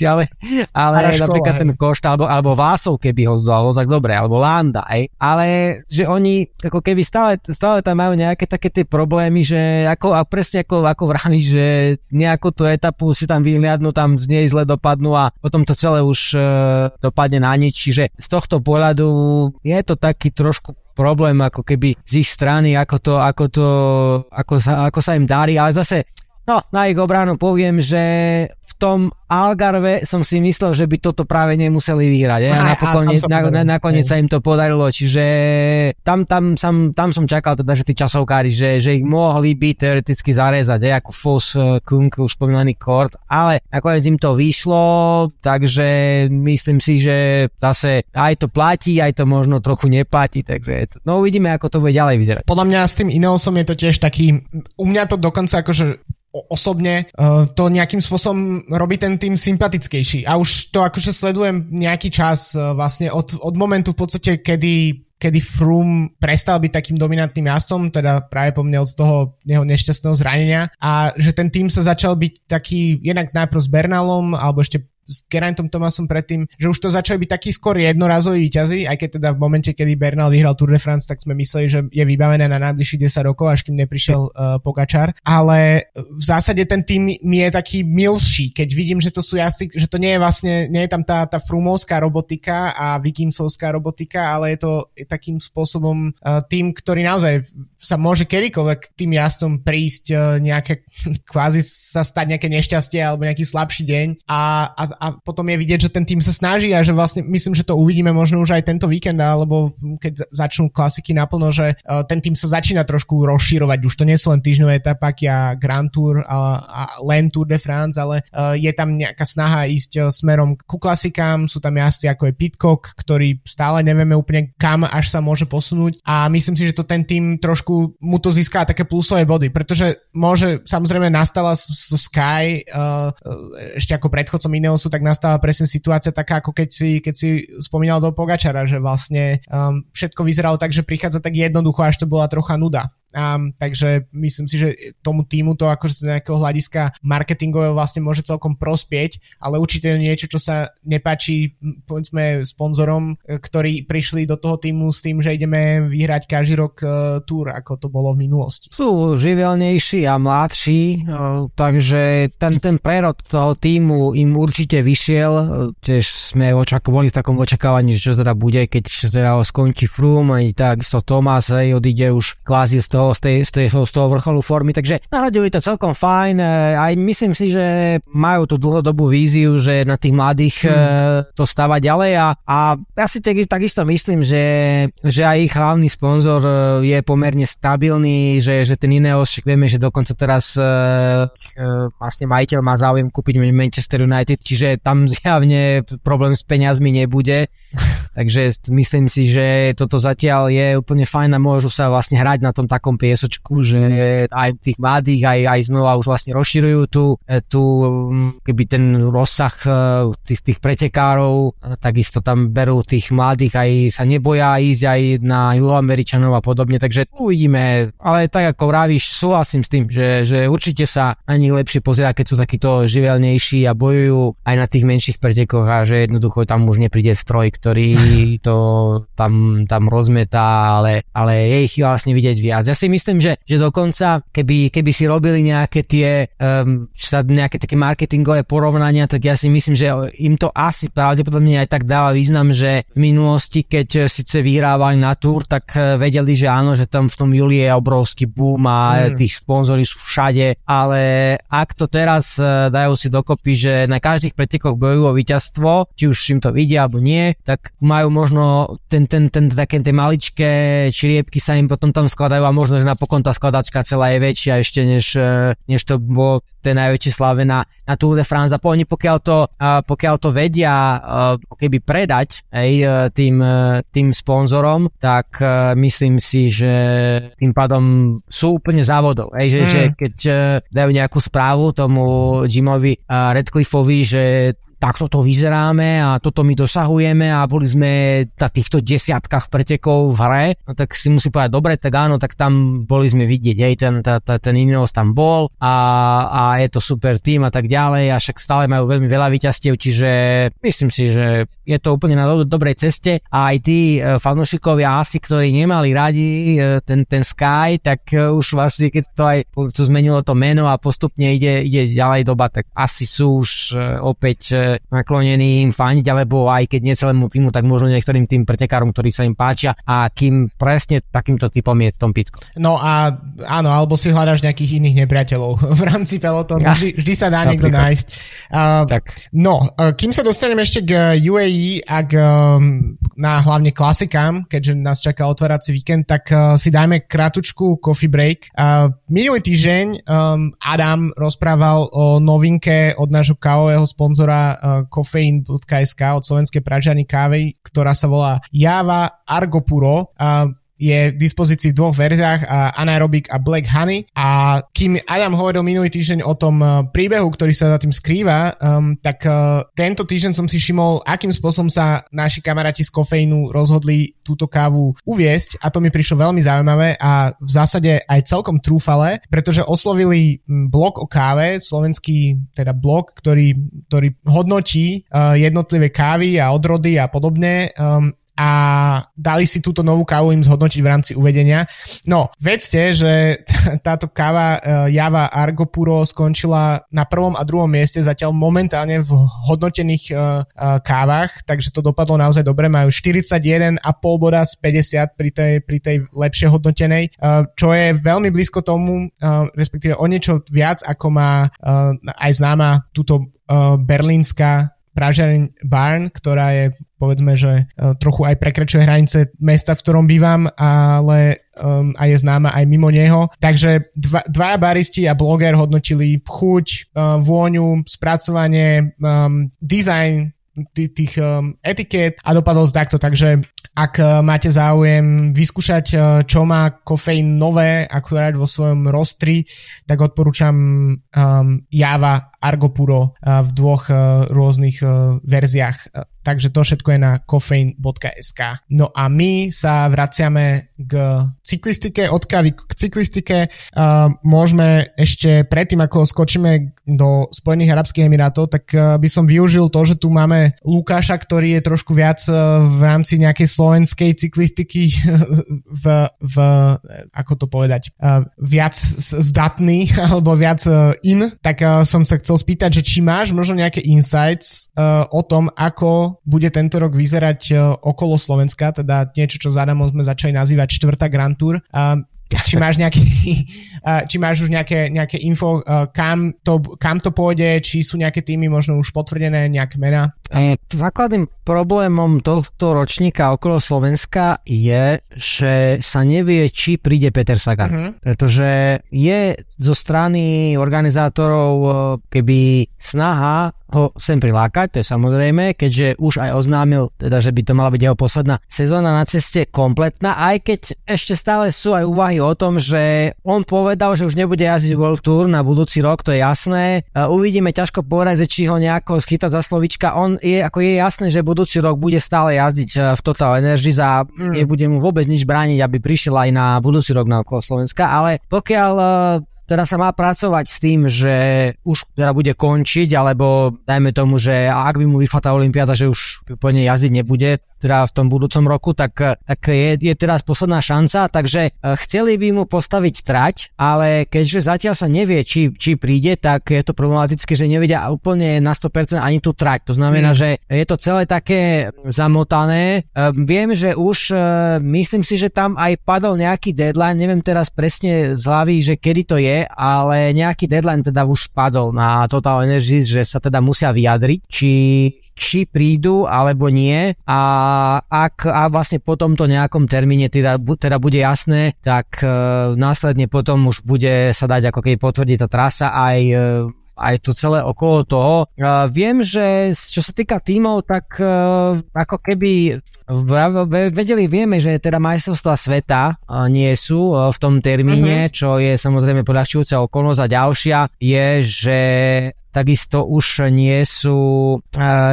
ale, ale Araškova, napríklad hej. ten Košta, alebo, alebo Vásov, keby ho zdolal, tak dobre, alebo Landa, hej, ale že oni ako keby stále, stále tam majú nejaké také tie problémy, že ako, a presne ako, ako vrali, že nejakú tú etapu si tam vyhliadnú, tam z nej zle dopadnú a potom to celé už e, dopadne na nič, čiže z tohto pohľadu je to taký trošku problém ako keby z ich strany, ako to, ako to, ako sa, ako sa im darí, ale zase No, na ich obranu poviem, že v tom Algarve som si myslel, že by toto práve nemuseli vyhrať. Ja? A napokon, na, na, nakoniec sa im to podarilo, čiže tam, tam, sam, tam som čakal teda, že tí časovkári, že, že ich mohli by teoreticky zarezať, aj ako Foss, eh, Kung, už spomínaný Kort, ale nakoniec im to vyšlo, takže myslím si, že zase aj to platí, aj to možno trochu neplatí, takže no uvidíme, ako to bude ďalej vyzerať. Podľa mňa s tým Ineosom je to tiež taký, u mňa to dokonca akože osobne uh, to nejakým spôsobom robí ten tým sympatickejší. A už to akože sledujem nejaký čas uh, vlastne od, od momentu v podstate, kedy kedy Froome prestal byť takým dominantným jazdcom, teda práve po mne od toho jeho nešťastného zranenia a že ten tým sa začal byť taký jednak najprv s Bernalom alebo ešte s Gerantom Thomasom predtým, že už to začali byť taký skôr jednorazový výťazí, aj keď teda v momente, kedy Bernal vyhral Tour de France, tak sme mysleli, že je vybavené na najbližších 10 rokov, až kým neprišiel uh, Pogačar. Ale v zásade ten tým mi je taký milší, keď vidím, že to sú jazdci, že to nie je vlastne, nie je tam tá, tá frumovská robotika a vikinsovská robotika, ale je to takým spôsobom uh, tým, ktorý naozaj sa môže kedykoľvek tým jazdcom prísť uh, nejaké, kvázi sa stať nejaké nešťastie alebo nejaký slabší deň a, a, a potom je vidieť, že ten tým sa snaží a že vlastne myslím, že to uvidíme možno už aj tento víkend alebo keď začnú klasiky naplno, že uh, ten tým sa začína trošku rozširovať. Už to nie sú len týždňové etapáky a Grand Tour a, a len Tour de France, ale uh, je tam nejaká snaha ísť smerom ku klasikám. Sú tam jazdci ako je Pitcock, ktorý stále nevieme úplne kam až sa môže posunúť a myslím si, že to ten tým trošku mu to získa také plusové body, pretože môže, samozrejme nastala so Sky uh, ešte ako predchodcom Ineosu, tak nastala presne situácia taká, ako keď si, keď si spomínal do Pogačara, že vlastne um, všetko vyzeralo tak, že prichádza tak jednoducho, až to bola trocha nuda. Um, takže myslím si, že tomu týmu to akože z nejakého hľadiska marketingového vlastne môže celkom prospieť, ale určite je niečo, čo sa nepáči povedzme sponzorom, ktorí prišli do toho týmu s tým, že ideme vyhrať každý rok uh, túr, ako to bolo v minulosti. Sú živelnejší a mladší, uh, takže ten, ten prerod toho týmu im určite vyšiel. Tiež sme očakovali v takom očakávaní, že čo teda bude, keď teda skončí Froome, aj takisto Thomas aj odíde už kvázi z toho toho, z, tej, z, tej, z toho vrcholu formy, takže nahradili to celkom fajn, e, aj myslím si, že majú tú dlhodobú víziu, že na tých mladých hmm. to stáva ďalej a, a ja si tak, takisto myslím, že, že aj ich hlavný sponzor e, je pomerne stabilný, že, že ten Ineos, vieme, že dokonca teraz vlastne majiteľ má záujem kúpiť Manchester United, čiže tam zjavne problém s peniazmi nebude, takže myslím si, že toto zatiaľ je úplne fajn a môžu sa vlastne hrať na tom takom piesočku, že aj tých mladých, aj, aj znova už vlastne rozširujú tu, e, keby ten rozsah e, tých, tých pretekárov, takisto tam berú tých mladých, aj sa neboja ísť aj na Juloameričanov a podobne, takže uvidíme, ale tak ako vravíš, súhlasím s tým, že, že určite sa na nich lepšie pozerá, keď sú takíto živelnejší a bojujú aj na tých menších pretekoch a že jednoducho tam už nepríde stroj, ktorý to tam, tam rozmetá, ale, ale je ich vlastne vidieť viac. Ja si myslím, že, že dokonca, keby, keby si robili nejaké tie um, nejaké také marketingové porovnania, tak ja si myslím, že im to asi pravdepodobne aj tak dáva význam, že v minulosti, keď síce vyhrávali na túr, tak eh, vedeli, že áno, že tam v tom júli je obrovský boom a mm. tých sponzorí sú všade, ale ak to teraz eh, dajú si dokopy, že na každých pretekoch bojujú o víťazstvo, či už im to vidia alebo nie, tak majú možno ten, ten, ten, také tie maličké čriepky sa im potom tam skladajú a možno, že napokon tá skladačka celá je väčšia ešte než, e, než to bolo tej najväčšie slave na, na Tour de France a po, oni pokiaľ to, pokiaľ to vedia keby predať aj e, tým, e, tým sponzorom, tak myslím si, že tým pádom sú úplne závodov. Hej, že, mm. že keď dajú nejakú správu tomu Jimovi Redcliffovi, že takto to vyzeráme a toto my dosahujeme a boli sme na týchto desiatkách pretekov v hre, no tak si musí povedať, dobre, tak áno, tak tam boli sme vidieť, hej, ten, ta, ta, ten Ineos tam bol a, a je to super tým a tak ďalej a však stále majú veľmi veľa výťastiev, čiže myslím si, že je to úplne na do, dobrej ceste. A aj tí e, fanúšikovia asi, ktorí nemali radi e, ten, ten Sky, tak e, už vlastne keď to aj to zmenilo to meno a postupne ide, ide ďalej doba, tak asi sú už opäť naklonení im faniť, alebo aj keď nie celému týmu, tak možno niektorým tým pretekárom, ktorí sa im páčia a kým presne takýmto typom je Tom Pitko. No a áno, alebo si hľadáš nejakých iných nepriateľov v rámci pelotónu, vždy, vždy sa dá niekto nájsť. Uh, tak. No, uh, kým sa dostaneme ešte k UAE a k, um, na hlavne klasikám, keďže nás čaká otvárací víkend, tak uh, si dajme kratučku coffee break. Uh, minulý týždeň um, Adam rozprával o novinke od nášho kávového sponzora kofeín.sk od slovenskej pražiarny kávy, ktorá sa volá Java Argopuro. Je k dispozícii v dvoch verziách, Anaerobic a Black Honey. A kým Adam hovoril minulý týždeň o tom príbehu, ktorý sa za tým skrýva, um, tak uh, tento týždeň som si všimol, akým spôsobom sa naši kamaráti z kofeínu rozhodli túto kávu uviesť a to mi prišlo veľmi zaujímavé a v zásade aj celkom trúfale, pretože oslovili blog o káve, slovenský teda blog, ktorý, ktorý hodnotí uh, jednotlivé kávy a odrody a podobne um, a dali si túto novú kávu im zhodnotiť v rámci uvedenia. No, vedzte, že táto káva uh, Java Argo Puro skončila na prvom a druhom mieste zatiaľ momentálne v hodnotených uh, uh, kávach, takže to dopadlo naozaj dobre. Majú 41,5 boda z 50 pri tej, pri tej lepšie hodnotenej, čo je veľmi blízko tomu, respektíve o niečo viac, ako má aj známa túto berlínska Pražareň Barn, ktorá je povedzme, že uh, trochu aj prekračuje hranice mesta, v ktorom bývam, ale um, a je známa aj mimo neho. Takže dva, dvaja baristi a bloger hodnotili chuť, uh, vôňu, spracovanie, um, design tých um, etiket a dopadol z takto, takže ak uh, máte záujem vyskúšať, uh, čo má kofeín nové akurát vo svojom rostri, tak odporúčam um, Java Argopuro uh, v dvoch uh, rôznych uh, verziách. Takže to všetko je na kofein.sk. No a my sa vraciame k cyklistike, od kávy k cyklistike. Uh, môžeme ešte predtým, ako skočíme do Spojených Arabských Emirátov, tak uh, by som využil to, že tu máme Lukáša, ktorý je trošku viac uh, v rámci nejakej slovenskej cyklistiky v, v ako to povedať, uh, viac zdatný alebo viac uh, in, tak uh, som sa chcel spýtať, že či máš možno nejaké insights uh, o tom, ako bude tento rok vyzerať e, okolo Slovenska, teda niečo, čo s Adamom sme začali nazývať štvrtá Grand Tour. či máš, nejaký, či máš už nejaké, nejaké info, e, kam to, kam to pôjde, či sú nejaké týmy možno už potvrdené, nejaké mená? E, základným problémom tohto ročníka okolo Slovenska je, že sa nevie, či príde Peter Sagan. Uh-huh. Pretože je zo strany organizátorov keby snaha ho sem prilákať, to je samozrejme, keďže už aj oznámil, teda, že by to mala byť jeho posledná sezóna na ceste kompletná, aj keď ešte stále sú aj úvahy o tom, že on povedal, že už nebude jazdiť World Tour na budúci rok, to je jasné. Uvidíme, ťažko povedať, že či ho nejako schytať za slovička. On je, ako je jasné, že budúci rok bude stále jazdiť e, v Total Energies a mm. nebude mu vôbec nič brániť, aby prišiel aj na budúci rok na okolo Slovenska, ale pokiaľ e, teda sa má pracovať s tým, že už teda bude končiť, alebo dajme tomu, že ak by mu vyšla tá Olympiáda, že už po nej jazdiť nebude, teda v tom budúcom roku, tak, tak je, je teraz posledná šanca, takže e, chceli by mu postaviť trať, ale keďže zatiaľ sa nevie, či, či príde, tak je to problematické, že nevedia úplne na 100% ani tú trať. To znamená, mm. že je to celé také zamotané. E, viem, že už e, myslím si, že tam aj padol nejaký deadline, neviem teraz presne z hlavy, že kedy to je, ale nejaký deadline teda už padol na Total Energies, že sa teda musia vyjadriť, či či prídu alebo nie a ak a vlastne po tomto nejakom termíne teda, teda bude jasné, tak e, následne potom už bude sa dať ako keď potvrdí tá trasa aj e, aj to celé okolo toho. Uh, viem, že čo sa týka tímov, tak uh, ako keby vedeli, vieme, že teda majstrovstvá sveta uh, nie sú v tom termíne, uh-huh. čo je samozrejme podľahčujúca okolnosť a ďalšia je, že takisto už nie sú,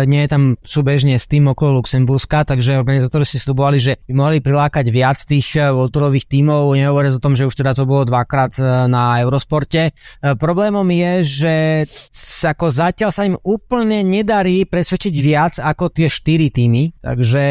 nie je tam súbežne s tým okolo Luxemburska, takže organizátori si slubovali, že by mohli prilákať viac tých volturových tímov, nehovoriac o tom, že už teda to bolo dvakrát na Eurosporte. Uh, problémom je, že ako zatiaľ sa im úplne nedarí presvedčiť viac ako tie 4 týmy, takže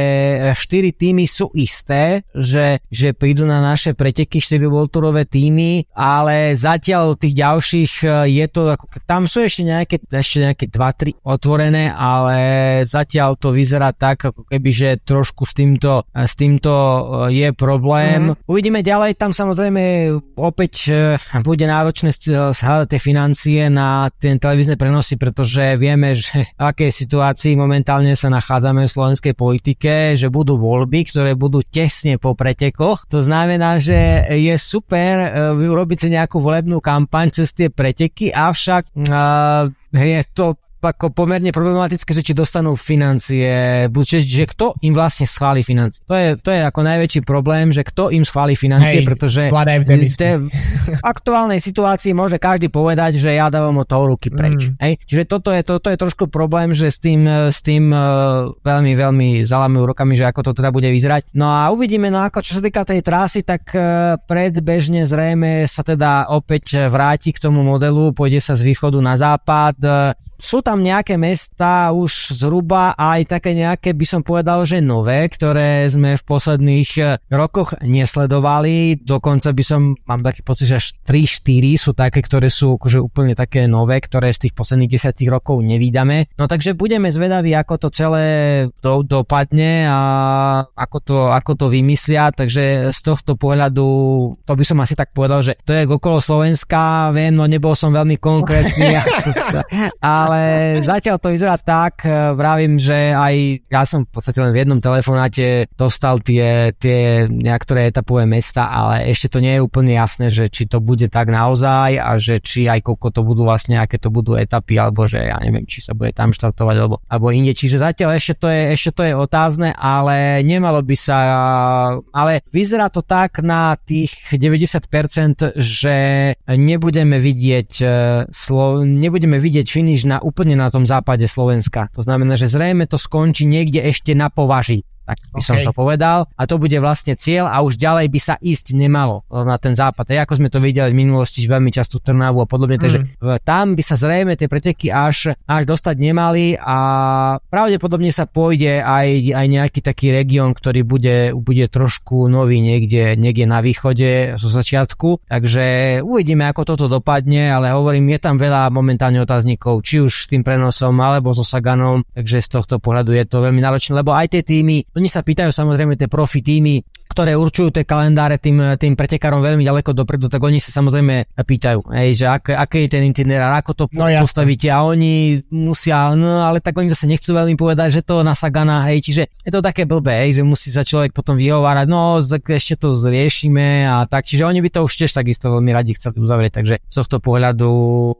4 týmy sú isté, že, že prídu na naše preteky 4 volturové týmy, ale zatiaľ tých ďalších je to, tam sú ešte nejaké nejaké, ešte nejaké 2-3 otvorené, ale zatiaľ to vyzerá tak, ako keby, že trošku s týmto, s týmto e, je problém. Mm-hmm. Uvidíme ďalej, tam samozrejme opäť e, bude náročné zhľadať tie financie na ten televízne prenosy, pretože vieme, že v akej situácii momentálne sa nachádzame v slovenskej politike, že budú voľby, ktoré budú tesne po pretekoch. To znamená, že je super e, urobiť si nejakú volebnú kampaň cez tie preteky, avšak uh, je to ako pomerne problematické, že či dostanú financie, že, že kto im vlastne schváli financie. To je, to je ako najväčší problém, že kto im schváli financie, Hej, pretože v, v aktuálnej situácii môže každý povedať, že ja dávam o toho ruky preč. Mm. Hej? Čiže toto je, toto je trošku problém, že s tým, s tým uh, veľmi, veľmi zalamujú rokami, že ako to teda bude vyzerať. No a uvidíme, no ako čo sa týka tej trasy, tak uh, predbežne zrejme sa teda opäť vráti k tomu modelu, pôjde sa z východu na západ. Uh, sú tam nejaké mesta už zhruba aj také nejaké, by som povedal, že nové, ktoré sme v posledných eh, rokoch nesledovali. Dokonca by som, mám taký pocit, že až 3-4 sú také, ktoré sú akože úplne také nové, ktoré z tých posledných 10 rokov nevídame. No takže budeme zvedaví, ako to celé do, dopadne a ako to, ako to vymyslia, takže z tohto pohľadu to by som asi tak povedal, že to je okolo Slovenska, viem, no nebol som veľmi konkrétny, ale ale zatiaľ to vyzerá tak, e, vravím, že aj ja som v podstate len v jednom telefonáte dostal tie, tie niektoré etapové mesta, ale ešte to nie je úplne jasné, že či to bude tak naozaj a že či aj koľko to budú vlastne, aké to budú etapy, alebo že ja neviem, či sa bude tam štartovať alebo, alebo inde. Čiže zatiaľ ešte to, je, ešte to je otázne, ale nemalo by sa, ale vyzerá to tak na tých 90%, že nebudeme vidieť, e, nebudeme vidieť finish na úplne na tom západe Slovenska. To znamená, že zrejme to skončí niekde ešte na považi tak by okay. som to povedal. A to bude vlastne cieľ a už ďalej by sa ísť nemalo na ten západ. A ako sme to videli v minulosti veľmi často Trnavu a podobne, mm. takže tam by sa zrejme tie preteky až, až dostať nemali a pravdepodobne sa pôjde aj, aj nejaký taký región, ktorý bude, bude trošku nový niekde, niekde na východe zo začiatku. Takže uvidíme, ako toto dopadne, ale hovorím, je tam veľa momentálne otáznikov, či už s tým prenosom alebo so Saganom, takže z tohto pohľadu je to veľmi náročné, lebo aj tie týmy oni sa pýtajú samozrejme tie profi týmy, ktoré určujú tie kalendáre tým, tým pretekárom veľmi ďaleko dopredu, tak oni sa samozrejme pýtajú, hej, že ak, aký je ten itinerár, ako to no, postavíte a oni musia, no ale tak oni zase nechcú veľmi povedať, že to na Sagana, hej, čiže je to také blbé, hej, že musí sa človek potom vyhovárať, no ešte to zriešime a tak, čiže oni by to už tiež takisto veľmi radi chceli uzavrieť, takže z tohto pohľadu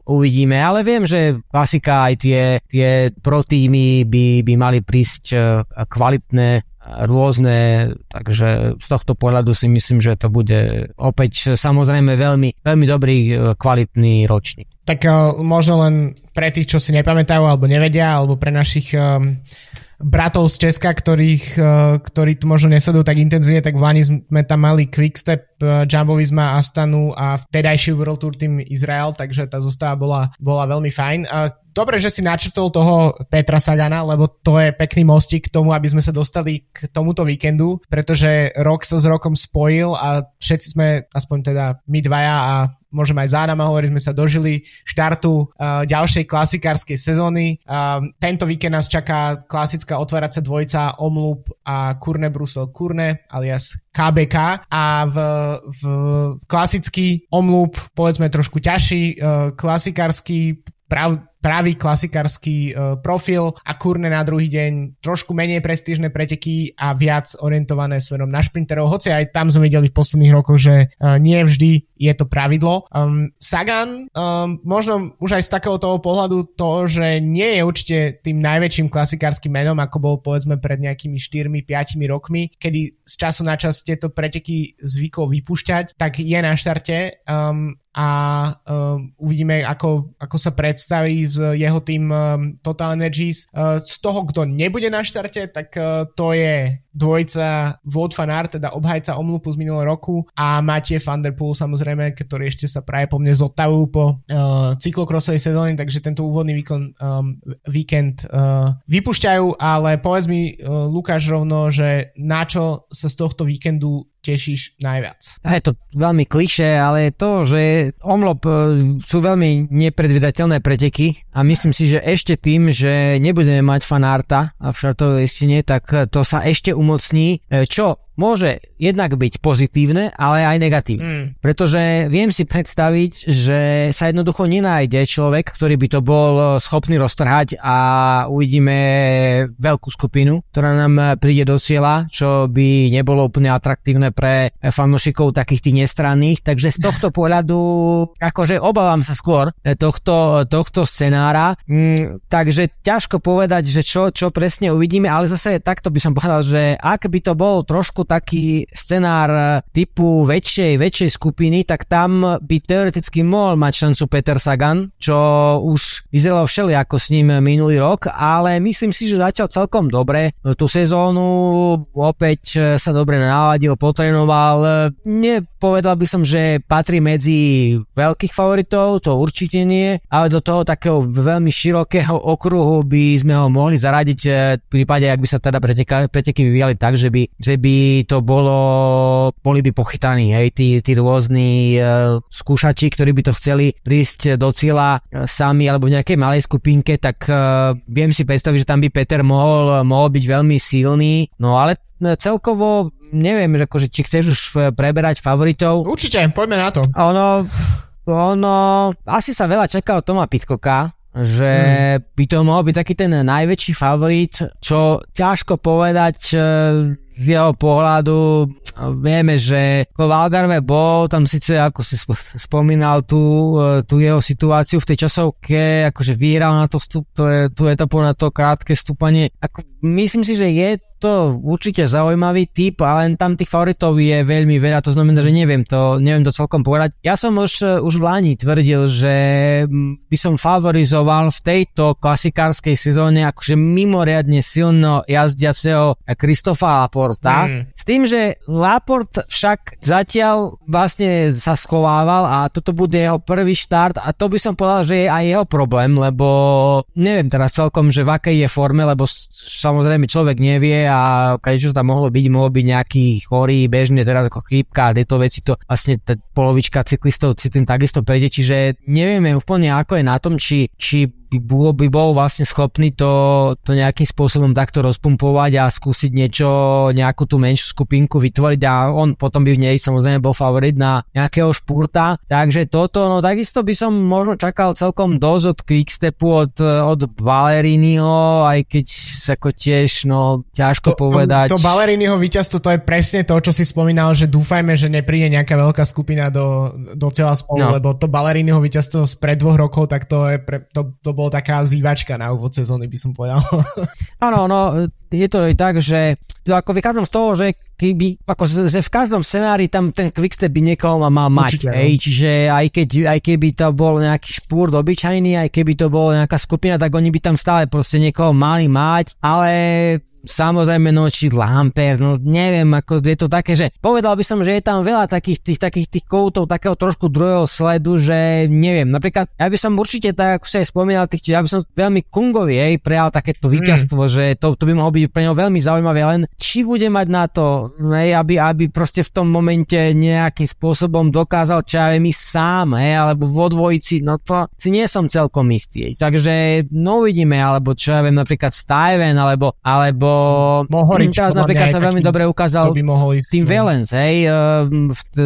uvidíme, ale viem, že klasika aj tie, tie pro týmy by, by mali prísť eh, kvalitné rôzne, takže z tohto pohľadu si myslím, že to bude opäť samozrejme veľmi, veľmi dobrý, e, kvalitný ročník. Tak uh, možno len pre tých, čo si nepamätajú alebo nevedia, alebo pre našich um, bratov z Česka, ktorých, uh, ktorí tu možno nesledujú tak intenzívne, tak v Lani sme tam mali Quickstep, uh, Jumbo Visma, Astanu a vtedajší World Tour Team Izrael, takže tá zostava bola, bola veľmi fajn. Dobre, že si načrtol toho Petra Sagana, lebo to je pekný mostík k tomu, aby sme sa dostali k tomuto víkendu, pretože rok sa s rokom spojil a všetci sme, aspoň teda my dvaja a môžeme aj za Adama hovoriť, sme sa dožili štartu uh, ďalšej klasikárskej sezóny. Uh, tento víkend nás čaká klasická otváracia dvojica Omloop a Kurne Brusel Kurne alias KBK a v, v klasický Omloop povedzme trošku ťažší, uh, klasikársky prav, pravý klasikársky uh, profil a kurne na druhý deň trošku menej prestížne preteky a viac orientované smerom na šprinterov, hoci aj tam sme videli v posledných rokoch, že uh, nie vždy je to pravidlo. Um, Sagan, um, možno už aj z takého toho pohľadu to, že nie je určite tým najväčším klasikárskym menom, ako bol povedzme pred nejakými 4-5 rokmi, kedy z času na čas tieto preteky zvykol vypúšťať, tak je na štarte. Um, a um, uvidíme, ako, ako sa predstaví jeho tým um, Total Energies. Uh, z toho, kto nebude na štarte, tak uh, to je dvojca Wout van Aert, teda obhajca Omlupu z minulého roku a Matej van der Poel samozrejme, ktorý ešte sa práve po mne zotavujú po uh, cyklokrosovej sezóne, takže tento úvodný výkon, um, víkend uh, vypušťajú, ale povedz mi uh, Lukáš rovno, že na čo sa z tohto víkendu tešíš najviac? Je to veľmi kliše, ale to, že omlop sú veľmi nepredvydateľné preteky a myslím si, že ešte tým, že nebudeme mať fanárta a v šartovej istine, tak to sa ešte umocní, e, čo môže jednak byť pozitívne, ale aj negatívne. Mm. Pretože viem si predstaviť, že sa jednoducho nenájde človek, ktorý by to bol schopný roztrhať a uvidíme veľkú skupinu, ktorá nám príde do cieľa, čo by nebolo úplne atraktívne pre fanúšikov takých tých nestranných. Takže z tohto pohľadu, akože obávam sa skôr tohto, tohto scenára. Mm, takže ťažko povedať, že čo, čo presne uvidíme, ale zase takto by som povedal, že ak by to bol trošku taký scenár typu väčšej, väčšej skupiny, tak tam by teoreticky mohol mať šancu Peter Sagan, čo už vyzeralo ako s ním minulý rok, ale myslím si, že začal celkom dobre tú sezónu, opäť sa dobre naladil, potrenoval. Nepovedal by som, že patrí medzi veľkých favoritov, to určite nie, ale do toho takého veľmi širokého okruhu by sme ho mohli zaradiť v prípade, ak by sa teda preteky vyvíjali tak, že by, že by to bolo, boli by pochytaní, hej, tí, tí rôzni uh, skúšači, ktorí by to chceli prísť do cieľa uh, sami alebo v nejakej malej skupinke, tak uh, viem si predstaviť, že tam by Peter mohol, mohol byť veľmi silný, no ale celkovo neviem, že akože, či chceš už preberať favoritov. Určite, poďme na to. Ono, ono, asi sa veľa čaká od Toma Pitkoka, že hmm. by to mohol byť taký ten najväčší favorit, čo ťažko povedať e, z jeho pohľadu vieme, že Valgarve bol tam síce, ako si spomínal tú, e, tú jeho situáciu v tej časovke, akože vyhral na to vstup, to je, tú etapu na to krátke stúpanie. Ako, myslím si, že je to určite zaujímavý typ, ale tam tých favoritov je veľmi veľa, to znamená, že neviem to, neviem to celkom povedať. Ja som už, už v Lani tvrdil, že by som favorizoval v tejto klasikárskej sezóne akože mimoriadne silno jazdiaceho Kristofa Laporta. Mm. S tým, že Laport však zatiaľ vlastne sa schovával a toto bude jeho prvý štart a to by som povedal, že je aj jeho problém, lebo neviem teraz celkom, že v akej je forme, lebo samozrejme človek nevie a čo tam mohlo byť, mohlo byť nejaký chorý, bežne teraz ako chrípka a tieto veci to vlastne tá polovička cyklistov si tým takisto prejde, čiže nevieme úplne ako je na tom, či, či by bol, by bol vlastne schopný to, to nejakým spôsobom takto rozpumpovať a skúsiť niečo, nejakú tú menšiu skupinku vytvoriť a on potom by v nej samozrejme bol favorit na nejakého špurta. Takže toto, no takisto by som možno čakal celkom dosť od Quickstepu, od, od Valeriniho, aj keď ako tiež, no ťažko to, povedať. To, to Valeriniho víťazstvo, to je presne to, čo si spomínal, že dúfajme, že nepríde nejaká veľká skupina do, do cieľa spolu, no. lebo to Valeriniho víťazstvo z pred dvoch rokov, tak to, je pre, to, to bola taká zývačka na úvod sezóny, by som povedal. Áno, no, je to aj tak, že ako vychádzam z toho, že keby, ako že v každom scenári tam ten quickstep by niekoho mal mať. Určite, no. ej, čiže aj, keď, aj keby to bol nejaký špúr obyčajný, aj keby to bol nejaká skupina, tak oni by tam stále proste niekoho mali mať, ale samozrejme noči Lamper, no neviem, ako je to také, že povedal by som, že je tam veľa takých tých, takých tých koutov, takého trošku druhého sledu, že neviem, napríklad ja by som určite tak, ako sa aj spomínal, tých, ja by som veľmi Kungovi jej prejal takéto mm. víťazstvo, mm. že to, to by mohlo byť pre neho veľmi zaujímavé, len či bude mať na to, hej, aby, aby proste v tom momente nejakým spôsobom dokázal, čo ja viem, sám, hej, alebo vo dvojici, no to si nie som celkom istý, hej. takže no uvidíme, alebo čo ja viem, napríklad Steven, alebo, alebo Mohorič, teraz napríklad sa veľmi dobre ukázal by mohol ísť, no. Valens, hej, uh,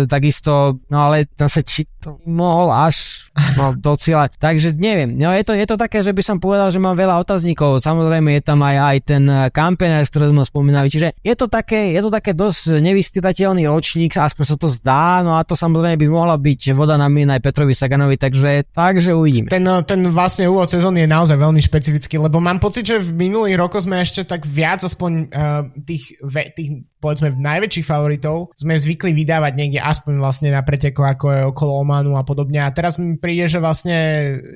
takisto, no ale sa či to mohol až no, do cieľa. Takže neviem, no je to, je to také, že by som povedal, že mám veľa otáznikov. Samozrejme je tam aj, aj ten kampener, z ktorého sme spomínali. Čiže je to také, je to také dosť nevyspytateľný ročník, aspoň sa to zdá, no a to samozrejme by mohla byť voda na mien aj Petrovi Saganovi, takže, takže uvidíme. Ten, ten vlastne úvod sezóny je naozaj veľmi špecifický, lebo mám pocit, že v minulých rokoch sme ešte tak viac aspoň uh, tých, tých povedzme najväčších favoritov sme zvykli vydávať niekde aspoň vlastne na preteko ako je okolo Omanu a podobne. A teraz mi príde, že vlastne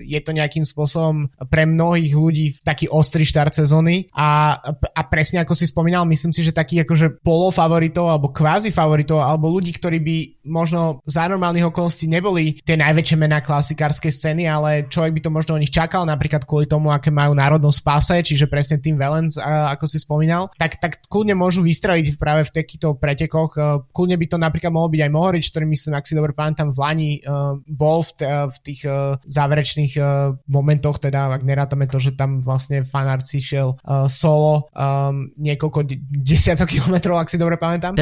je to nejakým spôsobom pre mnohých ľudí taký ostrý štart sezóny a, a presne ako si spomínal, myslím si, že taký akože polofavoritov alebo kvázi favoritov alebo ľudí, ktorí by možno za normálnych okolností neboli tie najväčšie mená klasikárskej scény, ale človek by to možno o nich čakal napríklad kvôli tomu, aké majú národnosť spase, čiže presne tým Valens, ako si spomínal, tak, tak kľudne môžu vystreliť práve v takýchto pretekoch. Uh, kľudne by to napríklad mohol byť aj Mohorič, ktorý myslím, ak si dobre pamätám, v Lani uh, bol v, t- v tých záverečných momentoch, teda ak nerátame to, že tam vlastne fanárci šiel uh, solo, um, niekoľko desiatok kilometrov, ak si dobre pamätám.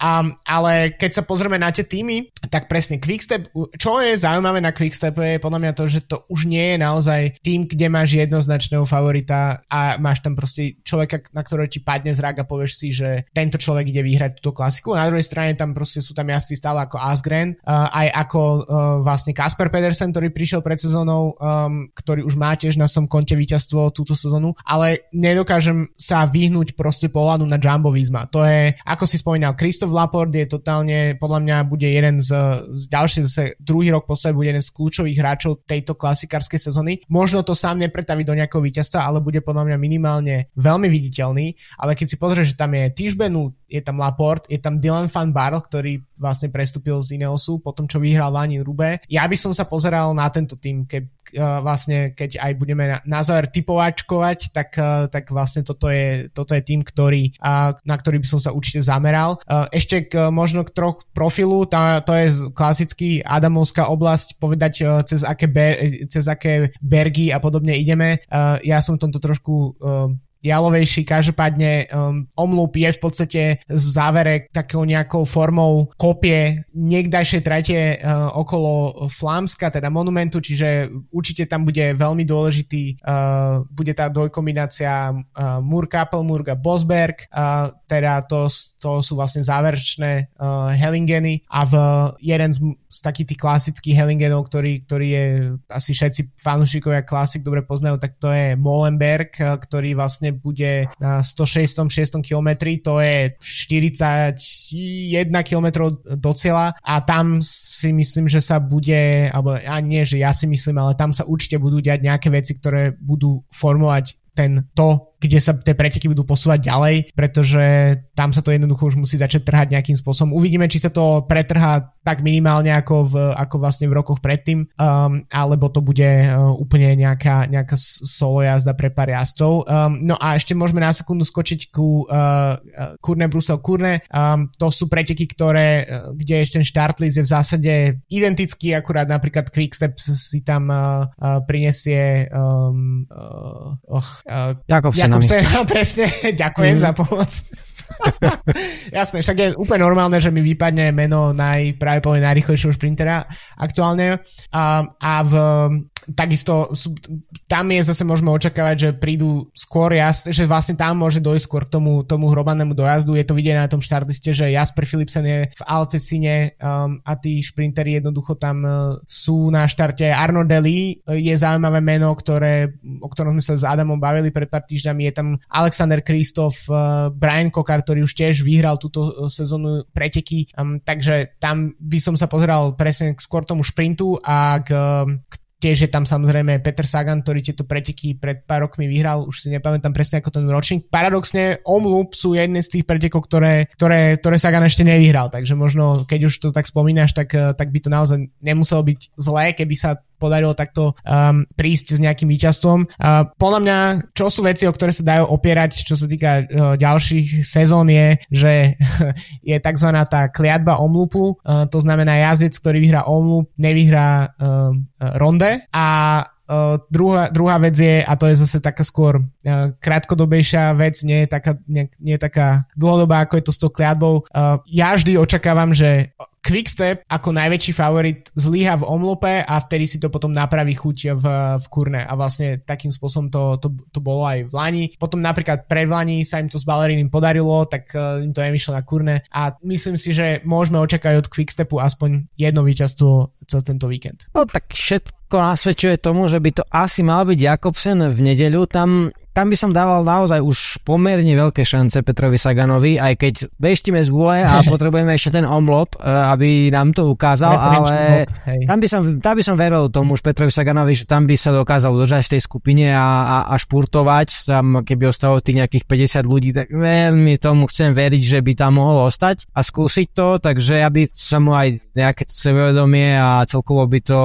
Um, ale keď sa pozrieme na tie týmy, tak presne Quickstep, čo je zaujímavé na Quickstep je podľa mňa to, že to už nie je naozaj tým, kde máš jednoznačného favorita a máš tam proste človeka, na ktorého ti padne zrak a povieš si, že tento človek ide vyhrať túto klasiku. A na druhej strane tam proste sú tam jazdci stále ako Asgren, uh, aj ako uh, vlastne Kasper Pedersen, ktorý prišiel pred sezónou, um, ktorý už má tiež na som konte víťazstvo túto sezónu, ale nedokážem sa vyhnúť proste pohľadu na Jumbo Visma. To je, ako si spomínal, Christoph Laport je totálne, podľa mňa bude jeden z, z ďalšie zase druhý rok po sebe bude jeden z kľúčových hráčov tejto klasikárskej sezóny. Možno to sám nepretaví do nejakého víťazstva, ale bude podľa mňa minimálne veľmi viditeľný. Ale keď si pozrieš, že tam je Tišbenu, je tam Laport, je tam Dylan Van Barl, ktorý vlastne prestúpil z Ineosu po tom, čo vyhral Lani Rube. Ja by som sa pozeral na tento tým, ke, uh, vlastne keď aj budeme na, na záver typovačkovať, tak, uh, tak vlastne toto je, toto je tým, ktorý, uh, na ktorý by som sa určite zameral. Uh, ešte k, možno k troch profilu, tá, to je klasický Adamovská oblasť, povedať uh, cez, aké ber, cez aké bergy a podobne ideme. Uh, ja som v tomto trošku uh, jalovejší. Každopádne um, omlup je v podstate v závere takého nejakou formou kopie niekdajšej trate uh, okolo Flámska, teda monumentu, čiže určite tam bude veľmi dôležitý, uh, bude tá dvojkombinácia uh, Murkapel, Murga Bosberg, uh, teda to, to sú vlastne záverečné uh, Hellingeny a v jeden z, z takých tých klasických Hellingenov, ktorý, ktorý je asi všetci fanúšikovia klasik dobre poznajú, tak to je Molenberg, uh, ktorý vlastne bude na 106. km, to je 41 km do cieľa a tam si myslím, že sa bude, alebo ja nie, že ja si myslím, ale tam sa určite budú diať nejaké veci, ktoré budú formovať ten to, kde sa tie preteky budú posúvať ďalej, pretože tam sa to jednoducho už musí začať trhať nejakým spôsobom. Uvidíme, či sa to pretrhá tak minimálne ako, v, ako vlastne v rokoch predtým, um, alebo to bude uh, úplne nejaká, nejaká solo jazda pre pár jazdcov. Um, no a ešte môžeme na sekundu skočiť ku uh, Kurne Brusel Kurne. Um, to sú preteky, ktoré, uh, kde ešte ten štartlist je v zásade identický, akurát napríklad Quickstep si tam uh, uh, prinesie um, uh, oh, uh, Jakobsen Jakobsen, presne, ďakujem mm. za pomoc. Jasné, však je úplne normálne, že mi vypadne meno naj, práve poviem najrychlejšieho šprintera aktuálne. A, a v, takisto sú, tam je zase môžeme očakávať, že prídu skôr jazd, že vlastne tam môže dojsť skôr k tomu, tomu hrobanému dojazdu. Je to vidieť na tom štartliste, že Jasper Philipsen je v Alpesine um, a tí šprinteri jednoducho tam uh, sú na štarte. Arno Deli uh, je zaujímavé meno, ktoré, o ktorom sme sa s Adamom bavili pred pár týždňami. Je tam Alexander Kristof, uh, Brian Kokar, ktorý už tiež vyhral túto uh, sezónu preteky, um, takže tam by som sa pozeral presne skôr tomu šprintu a k, k Tiež je tam samozrejme Peter Sagan, ktorý tieto preteky pred pár rokmi vyhral, už si nepamätám presne ako ten ročník. Paradoxne Omloop sú jedné z tých pretekov, ktoré, ktoré, ktoré Sagan ešte nevyhral, takže možno keď už to tak spomínaš, tak, tak by to naozaj nemuselo byť zlé, keby sa podarilo takto um, prísť s nejakým víťazstvom. Uh, podľa mňa, čo sú veci, o ktoré sa dajú opierať, čo sa týka uh, ďalších sezón je, že je tzv. tá kliatba omlupu, uh, to znamená jazdec, ktorý vyhrá omlup, nevyhrá uh, ronde a Uh, druhá, druhá vec je, a to je zase taká skôr uh, krátkodobejšia vec, nie je taká, nie, taká dlhodobá, ako je to s tou kliatbou. Uh, ja vždy očakávam, že Quickstep ako najväčší favorit zlyha v omlope a vtedy si to potom napraví chuť v, v kurne a vlastne takým spôsobom to, to, to bolo aj v Lani. Potom napríklad pred Lani sa im to s Balerinim podarilo, tak uh, im to nevyšlo na kurne a myslím si, že môžeme očakávať od Quickstepu aspoň jedno víťazstvo cel tento víkend. No tak všetko nasvedčuje tomu, že by to asi mal byť Jakobsen v nedeľu. Tam tam by som dával naozaj už pomerne veľké šance Petrovi Saganovi, aj keď beštíme z gule a potrebujeme ešte ten omlop, e, aby nám to ukázal, ale tam by, som, tam by som veril tomu už Petrovi Saganovi, že tam by sa dokázal udržať v tej skupine a, a, a špurtovať, tam keby ostalo tých nejakých 50 ľudí, tak veľmi tomu chcem veriť, že by tam mohol ostať a skúsiť to, takže aby sa mu aj nejaké sebevedomie a celkovo by to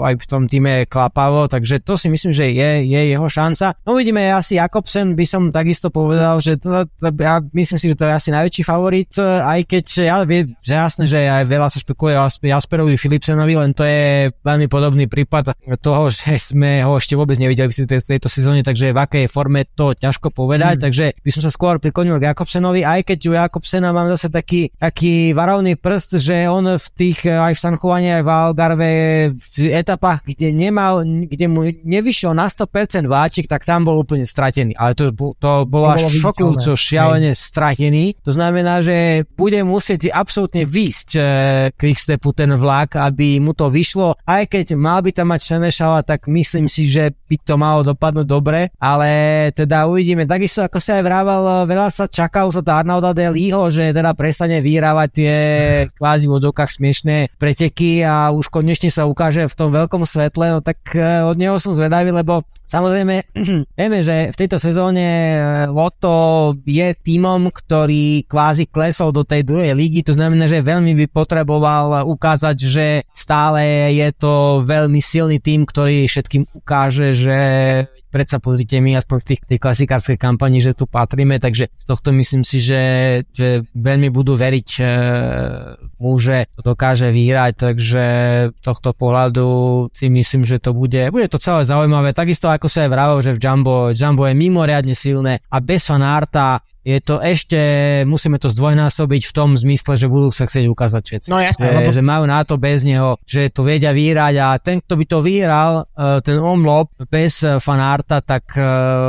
aj v tom týme klapalo, takže to si myslím, že je, je jeho šanca. No uvidíme, ja asi Jakobsen by som takisto povedal, že to, to, ja myslím si, že to je asi najväčší favorit, aj keď ja vie, že jasné, že aj veľa sa špekuluje o Jasperovi Philipsenovi, len to je veľmi podobný prípad toho, že sme ho ešte vôbec nevideli v tejto, tejto sezóne, takže v akej forme to ťažko povedať, mm. takže by som sa skôr priklonil k Jakobsenovi, aj keď u Jakobsena mám zase taký, taký varovný prst, že on v tých aj v Sanchovane, aj v Algarve v etapách, kde nemal, kde mu nevyšiel na 100% váčik, tak tam bol úplne stratený. Ale to, to bolo až šokujúco šialene stratený. To znamená, že bude musieť absolútne výsť e, Quickstepu ten vlak, aby mu to vyšlo. Aj keď mal by tam mať Šenešala, tak myslím si, že by to malo dopadnúť dobre, ale teda uvidíme. Takisto, ako sa aj vrával, veľa sa čaká už od Arnolda de že teda prestane vyhrávať tie kvázi v smiešné preteky a už konečne sa ukáže v tom veľkom svetle, no tak e, od neho som zvedavý, lebo Samozrejme, vieme, že v tejto sezóne e, Loto je tímom, ktorý kvázi klesol do tej druhej ligy, to znamená, že veľmi by potreboval ukázať, že stále je to veľmi silný tým, ktorý všetkým ukáže, že predsa pozrite my aspoň v tých, tej klasikárskej kampani, že tu patríme, takže z tohto myslím si, že, že veľmi budú veriť e, mu, že to dokáže vyhrať, takže z tohto pohľadu si myslím, že to bude, bude to celé zaujímavé, takisto ako sa aj vravil, že v Jumbo, Jumbo je mimoriadne silné a bez fanárta je to ešte, musíme to zdvojnásobiť v tom zmysle, že budú sa chcieť ukázať všetci. No jasné, že, lebo... že majú na to bez neho, že to vedia vyhrať a ten, kto by to vyhral, e, ten omlop bez e, fanárta, tak e,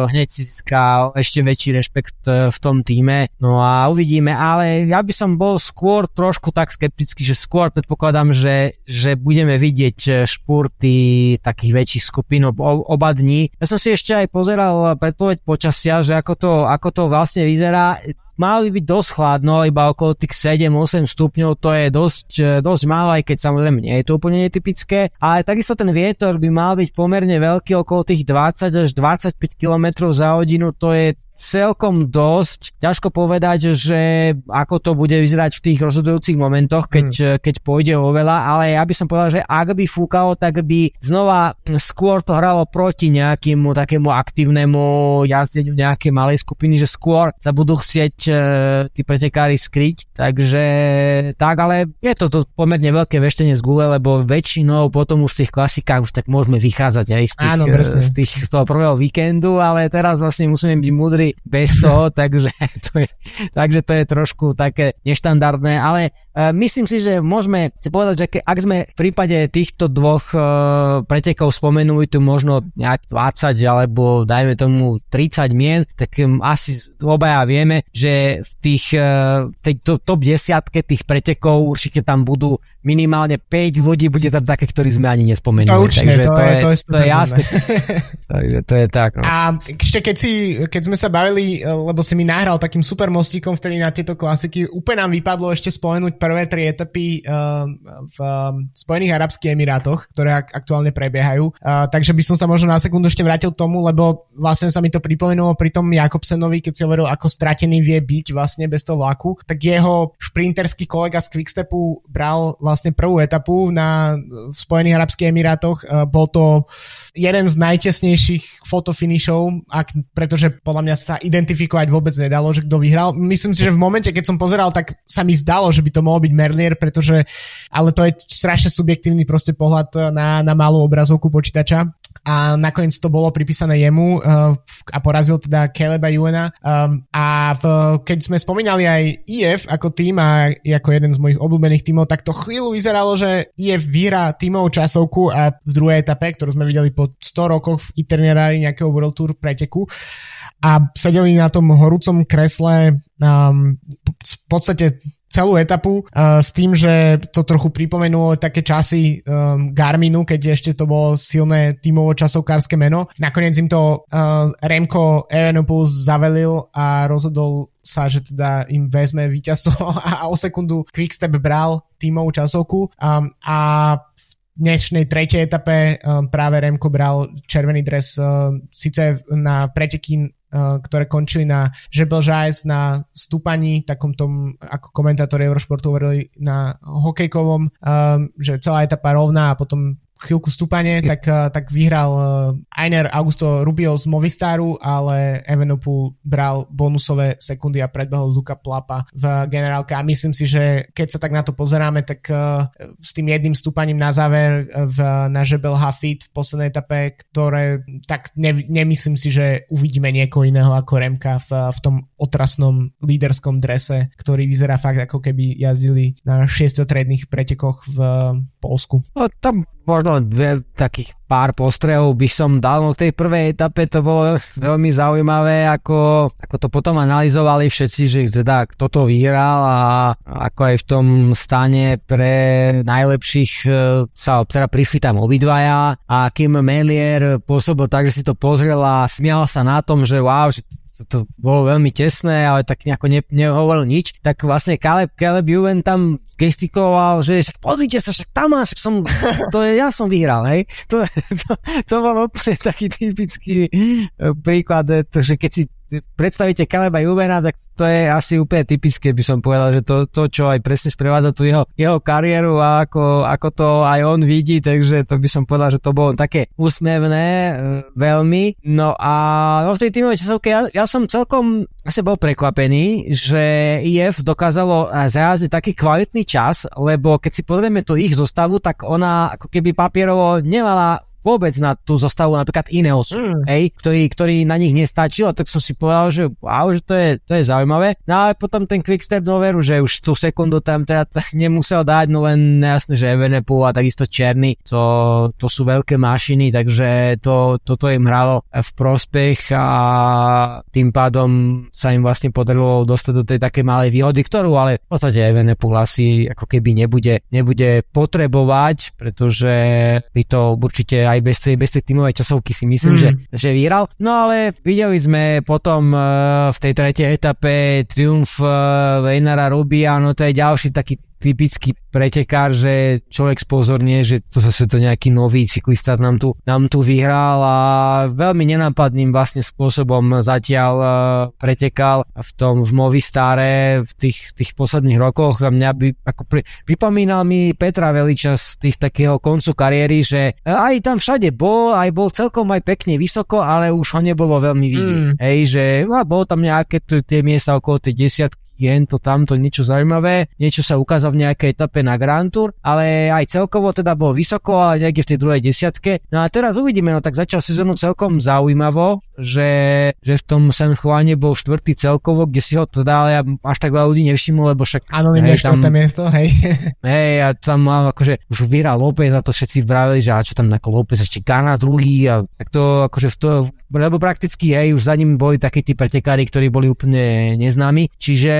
hneď si získa ešte väčší rešpekt v tom týme. No a uvidíme, ale ja by som bol skôr trošku tak skeptický, že skôr predpokladám, že, že budeme vidieť špurty takých väčších skupín oba dní. Ja som si ešte aj pozeral predpoveď počasia, že ako to, ako to vlastne vyzerá vyzerá, malo by byť dosť chladno, iba okolo tých 7-8 stupňov, to je dosť, e, dosť málo, aj keď samozrejme nie je to úplne netypické, ale takisto ten vietor by mal byť pomerne veľký, okolo tých 20 až 25 km za hodinu, to je celkom dosť. Ťažko povedať, že ako to bude vyzerať v tých rozhodujúcich momentoch, keď, hmm. keď pôjde o veľa, ale ja by som povedal, že ak by fúkalo, tak by znova skôr to hralo proti nejakému takému aktívnemu jazdeniu nejakej malej skupiny, že skôr sa budú chcieť tí pretekári skryť. Takže tak, ale je to, to pomerne veľké veštenie z gule, lebo väčšinou potom už v tých klasikách už tak môžeme vychádzať aj z, tých, Áno, z, tých, z toho prvého víkendu, ale teraz vlastne musíme byť múdri bez toho, takže to je, takže to je trošku také neštandardné, ale uh, myslím si, že môžeme povedať, že ak sme v prípade týchto dvoch uh, pretekov spomenuli tu možno nejak 20 alebo dajme tomu 30 mien, tak um, asi obaja vieme, že v tých uh, tej to, top desiatke tých pretekov určite tam budú minimálne 5 ľudí, bude tam také, ktorí sme ani nespomenuli. To určite, takže to, to, je, to, je, to je jasné. takže to je tak. No. A ešte keď, si, keď sme sa bavili, eh, lebo si mi nahral takým super mostíkom vtedy na tieto klasiky, úplne nám vypadlo ešte spomenúť prvé tri etapy uh, v Spojených Arabských Emirátoch, ktoré ak- aktuálne prebiehajú. Takže by som sa možno na sekundu ešte vrátil tomu, lebo vlastne sa mi to pripomenulo pri tom Jakobsenovi, keď si hovoril, ako stratený vie byť vlastne bez toho vlaku, tak jeho šprinterský kolega z Quickstepu bral vlastne prvú etapu na, v Spojených Arabských Emirátoch. Uh, bol to jeden z najtesnejších fotofinišov, ak, pretože podľa mňa sa identifikovať vôbec nedalo, že kto vyhral. Myslím si, že v momente, keď som pozeral, tak sa mi zdalo, že by to mohol byť Merlier, pretože, ale to je strašne subjektívny proste pohľad na, na malú obrazovku počítača a nakoniec to bolo pripísané jemu uh, a porazil teda Caleba Juena. Um, a v, keď sme spomínali aj IF ako tým a ako jeden z mojich obľúbených tímov, tak to chvíľu vyzeralo, že IF vyhrá tímovú časovku a v druhej etape, ktorú sme videli po 100 rokoch v itinerári nejakého World Tour preteku a sedeli na tom horúcom kresle um, v podstate celú etapu uh, s tým, že to trochu pripomenulo také časy um, Garminu, keď ešte to bolo silné tímovo časovkárske meno. Nakoniec im to uh, Remko Evenepoel zavelil a rozhodol sa, že teda im vezme víťazstvo a o sekundu Quickstep bral tímovú časovku um, a dnešnej tretej etape um, práve Remko bral červený dres um, síce na preteky ktoré končili na Žebel Žajs na stúpaní, takom tom, ako komentátori Eurošportu hovorili na hokejkovom, um, že celá etapa rovná a potom chvíľku stúpanie, tak, uh, tak vyhral uh, Ainer Augusto Rubio z Movistaru, ale Evenepoel bral bonusové sekundy a predbehol Luka Plapa v generálke a myslím si, že keď sa tak na to pozeráme, tak uh, s tým jedným stúpaním na záver v, na Žebel Hafid v poslednej etape, ktoré tak ne, nemyslím si, že uvidíme niekoho iného ako Remka v, v tom otrasnom líderskom drese, ktorý vyzerá fakt ako keby jazdili na šiestotredných pretekoch v Polsku. No, tam možno dve, takých pár postrehov by som dal. No v tej prvej etape to bolo veľmi zaujímavé, ako, ako to potom analyzovali všetci, že teda kto to vyhral a ako aj v tom stane pre najlepších e, sa teda prišli tam obidvaja a Kim Melier pôsobil tak, že si to pozrel a smial sa na tom, že wow, že to bolo veľmi tesné, ale tak nejako ne, nehovoril nič, tak vlastne Caleb, Caleb Juven tam gestikoval, že však pozrite sa, však tam máš, som, to je, ja som vyhral, hej. To, to, to bol úplne taký typický eh, príklad, eh, že keď si predstavíte Kaleba Juvena, tak to je asi úplne typické, by som povedal, že to, to čo aj presne sprevádza tú jeho, jeho kariéru a ako, ako to aj on vidí, takže to by som povedal, že to bolo také úsmevné e, veľmi. No a no v tej tímovej časovke ja, ja som celkom asi bol prekvapený, že IF dokázalo e, zajazdiť taký kvalitný čas, lebo keď si pozrieme tú ich zostavu, tak ona ako keby papierovo nemala vôbec na tú zostavu napríklad Ineos, mm. hej, ktorý, ktorý na nich nestačil, tak som si povedal, že wow, že to je, to je zaujímavé. No ale potom ten quickstep do veru, že už tú sekundu tam teda nemusel dať, no len jasne, že Evenepoel a takisto Černy, to, to sú veľké mašiny, takže to, toto im hralo v prospech a tým pádom sa im vlastne podarilo dostať do tej také malej výhody, ktorú ale v podstate Evenepoel asi ako keby nebude, nebude potrebovať, pretože by to určite aj bez tej, bez tej tímovej časovky si myslím, mm. že, že vyhral. No ale videli sme potom uh, v tej tretej etape triumf uh, Vejnara Rubia, no to je ďalší taký typický pretekár, že človek spozornie, že to zase to nejaký nový cyklista nám tu, nám tu vyhral a veľmi nenápadným vlastne spôsobom zatiaľ uh, pretekal v tom v Movistare v tých, tých posledných rokoch a mňa by ako pri, pripomínal mi Petra Veliča z tých takého koncu kariéry, že aj tam všade bol, aj bol celkom aj pekne vysoko, ale už ho nebolo veľmi vidieť. Mm. Hej, že a bol tam nejaké tie miesta okolo tej desiatky jen to tamto niečo zaujímavé, niečo sa ukázal v nejakej etape na Grand Tour, ale aj celkovo teda bol vysoko, ale niekde v tej druhej desiatke. No a teraz uvidíme, no tak začal sezónu celkom zaujímavo, že, že v tom San Juane bol štvrtý celkovo, kde si ho teda ale až tak veľa ľudí nevšimol, lebo však... Áno, hej, tam, miesto, hej. Hej, a tam mal akože už Vira López a to všetci vravili, že a čo tam ako López ešte Gana druhý a tak to akože v to, lebo prakticky hej, už za ním boli takí tí pretekári, ktorí boli úplne neznámi, čiže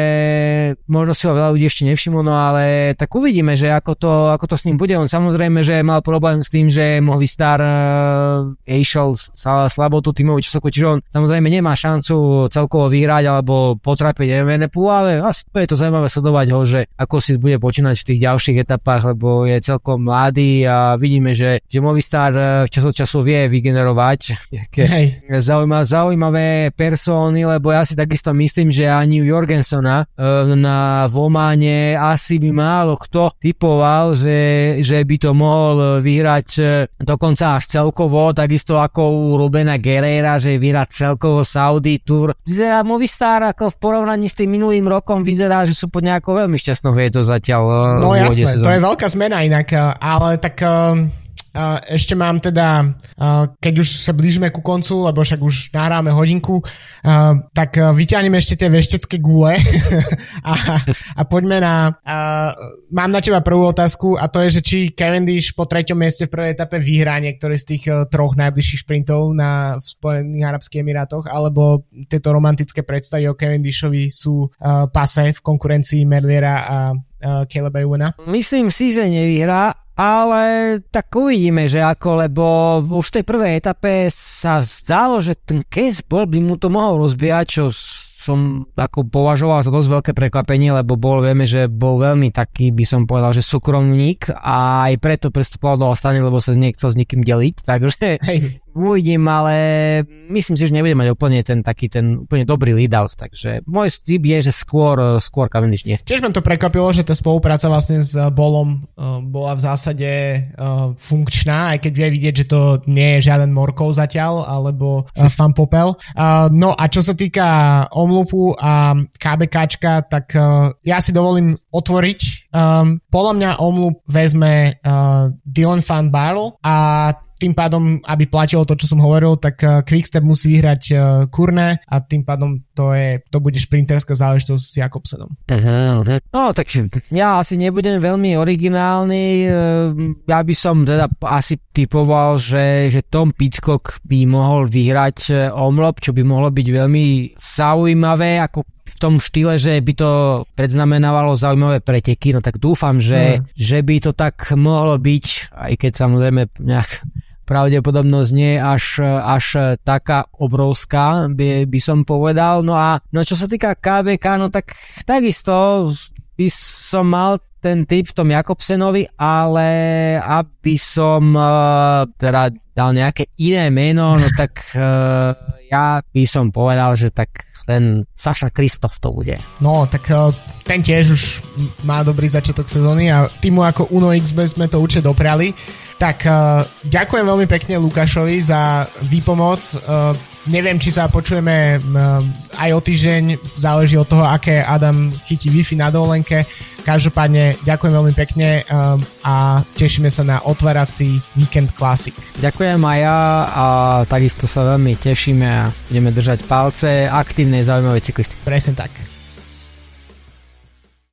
možno si ho veľa ľudí ešte nevšimlo, no ale tak uvidíme, že ako to, ako to s ním bude. On samozrejme, že mal problém s tým, že Movistar uh, išiel sa slabo tú tímovú časovku, čiže on samozrejme nemá šancu celkovo vyhrať alebo potrapiť Evenepoel, ale asi je to zaujímavé sledovať ho, že ako si bude počínať v tých ďalších etapách, lebo je celkom mladý a vidíme, že, že Movistar uh, čas od času vie vygenerovať nejaké zaujímavé, zaujímavé persóny, lebo ja si takisto myslím, že ani Jorgensona Eh, na Vománe asi by málo kto typoval, že, že by to mohol vyhrať eh, dokonca až celkovo, takisto ako u Rubena Guerrera, že vyhrať celkovo Saudi Tour. Vyzerá Movistar ako v porovnaní s tým minulým rokom vyzerá, že sú pod nejakou veľmi šťastnou hviezdou zatiaľ. Eh, no jasné, to je veľká zmena inak, ale tak Uh, ešte mám teda, keď už sa blížime ku koncu, lebo však už nahráme hodinku, tak vyťahneme ešte tie veštecké gule a, a poďme na... Mám na teba prvú otázku a to je, že či Cavendish po treťom mieste v prvej etape vyhrá niektoré z tých uh, troch najbližších sprintov na, v Spojených Arabských Emirátoch, alebo tieto romantické predstavy o Cavendishovi sú uh, pase v konkurencii Merliera a uh, Caleba Ewena? Myslím si, že nevyhrá, ale tak uvidíme, že ako, lebo už v tej prvej etape sa zdalo, že ten case bol by mu to mohol rozbíjať, čo som ako považoval za dosť veľké prekvapenie, lebo bol, vieme, že bol veľmi taký, by som povedal, že súkromník a aj preto prestupoval do Ostany, lebo sa nechcel s nikým deliť, takže Hej uvidím, ale myslím si, že nebude mať úplne ten taký ten úplne dobrý lead out, takže môj typ je, že skôr, skôr Cavendish nie. Tiež ma to prekvapilo, že tá spolupráca vlastne s Bolom uh, bola v zásade uh, funkčná, aj keď vie vidieť, že to nie je žiaden morkov zatiaľ, alebo uh, fan popel. Uh, no a čo sa týka Omlupu a KBKčka, tak uh, ja si dovolím otvoriť. Um, podľa mňa Omlup vezme uh, Dylan Fan Barrel a tým pádom, aby platilo to, čo som hovoril, tak uh, Quickstep musí vyhrať uh, Kurne a tým pádom to, je, to bude šprinterská záležitosť s Jakobsenom. Uh-huh, uh-huh. No, takže ja asi nebudem veľmi originálny. Ja by som teda asi typoval, že, že Tom Pitcock by mohol vyhrať Omlop, čo by mohlo byť veľmi zaujímavé, ako v tom štýle, že by to predznamenávalo zaujímavé preteky, no tak dúfam, že, mm. že by to tak mohlo byť, aj keď samozrejme nejak pravdepodobnosť nie až, až taká obrovská, by, by som povedal. No a no čo sa týka KBK, no tak takisto by som mal ten typ v tom Jakobsenovi, ale aby som uh, teda dal nejaké iné meno, no tak uh, ja by som povedal, že tak ten Saša Kristof to bude. No, tak uh, ten tiež už má dobrý začiatok sezóny a týmu ako Uno XB sme to určite dopriali. Tak uh, ďakujem veľmi pekne Lukášovi za výpomoc. Uh, neviem, či sa počujeme uh, aj o týždeň, záleží od toho, aké Adam chytí Wi-Fi na dovolenke. Každopádne ďakujem veľmi pekne a tešíme sa na otvárací Weekend Classic. Ďakujem aj ja a takisto sa veľmi tešíme a budeme držať palce aktívnej zaujímavej cyklistiky. Presne tak.